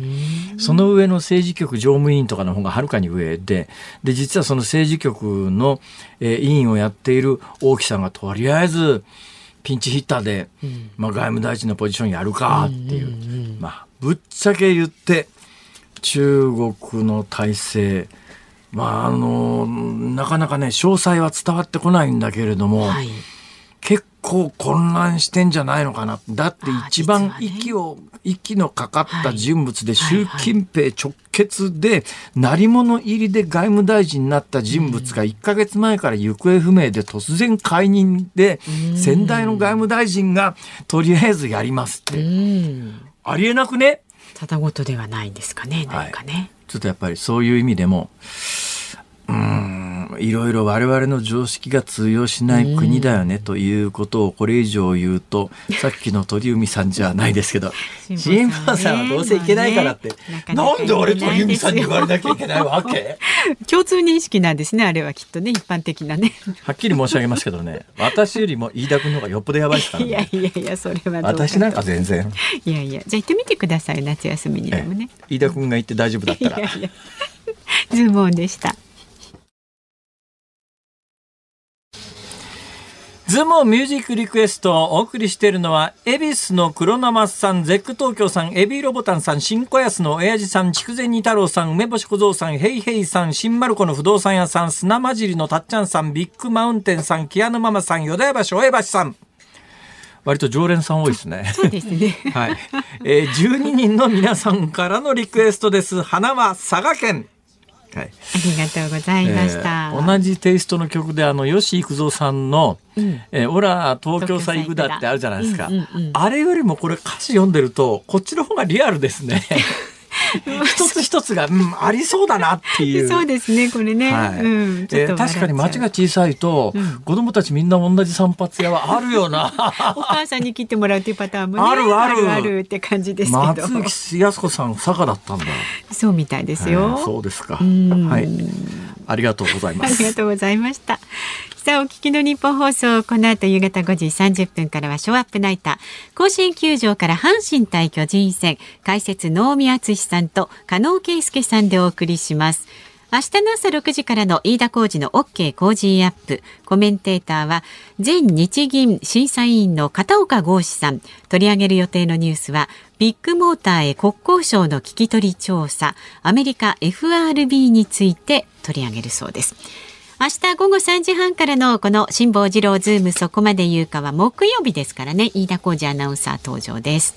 その上の政治局常務委員とかの方がはるかに上で、で、実はその政治局の、えー委員をやっている王毅さんがとりあえず、ピンチヒッターで、まあ、外務大臣のポジションやるかっていう、まあ、ぶっちゃけ言って、中国の体制、まあ、あの、なかなかね、詳細は伝わってこないんだけれども、はい。結構混乱してんじゃないのかな。だって一番あ実はね。息を、息のかかった人物で、はい習近平直結で、鳴り物入りで外務大臣になった人物が1ヶ月前から行方不明で突然解任で、先代の外務大臣がとりあえずやりますっうて。ん。ありえなくね？ただごとではないんですかね何かね、ちょっとやっぱりそういう意味でも、うーん、いろいろ我々の常識が通用しない国だよねということをこれ以上言うと、さっきの鳥海さんじゃないですけど、辛辛坊坊さんはどうせいけないからって、なんで俺鳥海さんに言われなきゃいけないわけ？共通認識なんですねあれはきっとね一般的なね。はっきり申し上げますけどね、私よりも飯田君の方がよっぽどやばいですからいやね。いやいやそれはどうか私なんか全然。いやいやじゃあ行ってみてください夏休みにでもね。飯田君が言って大丈夫だったら。いやいや。ズームオンでしたズームミュージックリクエストをお送りしているのは、恵比寿の黒生さん、ゼック東京さん、エビーロボタンさん、新小安の親父さん、筑前煮太郎さん、梅干し小僧さん、ヘイヘイさん、新丸子の不動産屋さん、砂混じりのたっちゃんさん、ビッグマウンテンさん、キアヌママさん、よだや橋、おえばしさん。割と常連さん多いですね。そうですねはい。えー、12人の皆さんからのリクエストです。花は佐賀県。はい。ありがとうございました、えー同じテイストの曲であの吉幾三さんの「ん。えーオラ東京さ行くだ」ってあるじゃないですか、うんうんうん。あれよりもこれ歌詞読んでるとこっちの方がリアルですね 一つ一つが、うん、ありそうだなっていう。そうですねこれね、はいうんえー確かに街が小さいと、うん子供たちみんな同じ散髪屋はあるよな。お母さんに切ってもらうっていうパターンもねあるあるあるって感じですけど松木康子さん佐賀だったんだ。そうみたいですよ、えーそうですか。んはい。ありがとうございまありがす。とうございました。さあ、お聞きの日本放送、この後夕方5時30分からはショーアップナイター。甲子園球場から阪神対巨人戦、解説能見敦さんと加納圭介さんでお送りします。明日の朝6時からの飯田浩二の OK 工事アップ。コメンテーターは、前日銀審議委員の片岡剛士さん。取り上げる予定のニュースは、ビッグモーターへ国交省の聞き取り調査、アメリカ FRB について取り上げるそうです。明日午後3時半からのこの辛坊治郎ズームそこまで言うかは木曜日ですからね。飯田浩司アナウンサー登場です。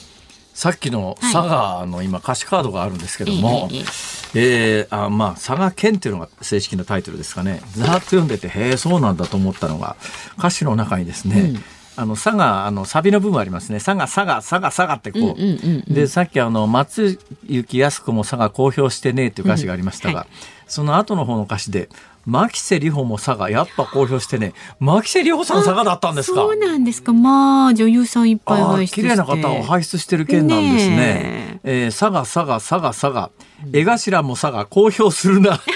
さっきの佐賀の今歌詞カードがあるんですけども、ええええ。えーあまあ佐賀県っていうのが正式なタイトルですかね。ざーっと読んでてへえそうなんだと思ったのが歌詞の中にですね、うん。あの佐賀あのサビの部分ありますね。佐賀佐賀佐賀佐賀ってこう,、うんうんうんうん。でさっきあの松雪靖子も佐賀公表してねっていう歌詞がありましたが、うん。はその後の方の歌詞で牧瀬里穂も佐賀やっぱ公表してね牧瀬里穂さん佐賀だったんですか？そうなんですか。まあ女優さんいっぱい輩出。綺麗な方を輩出してる県なんですね。ねえー佐賀佐賀佐賀佐賀江頭も佐賀公表するな。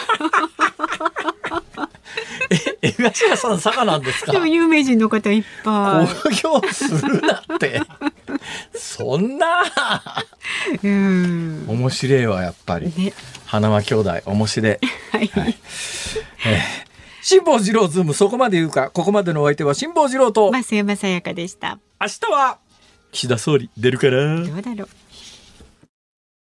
え江頭さん佐賀なんですか？でも有名人の方いっぱ公表するなって。そんない。うん。面白いわやっぱり。ね。花輪兄弟面白 い。はい。辛坊治郎ズームそこまで言うかここまでのお相手は辛坊治郎と増山さやかでした。明日は岸田総理出るから。どうだろう。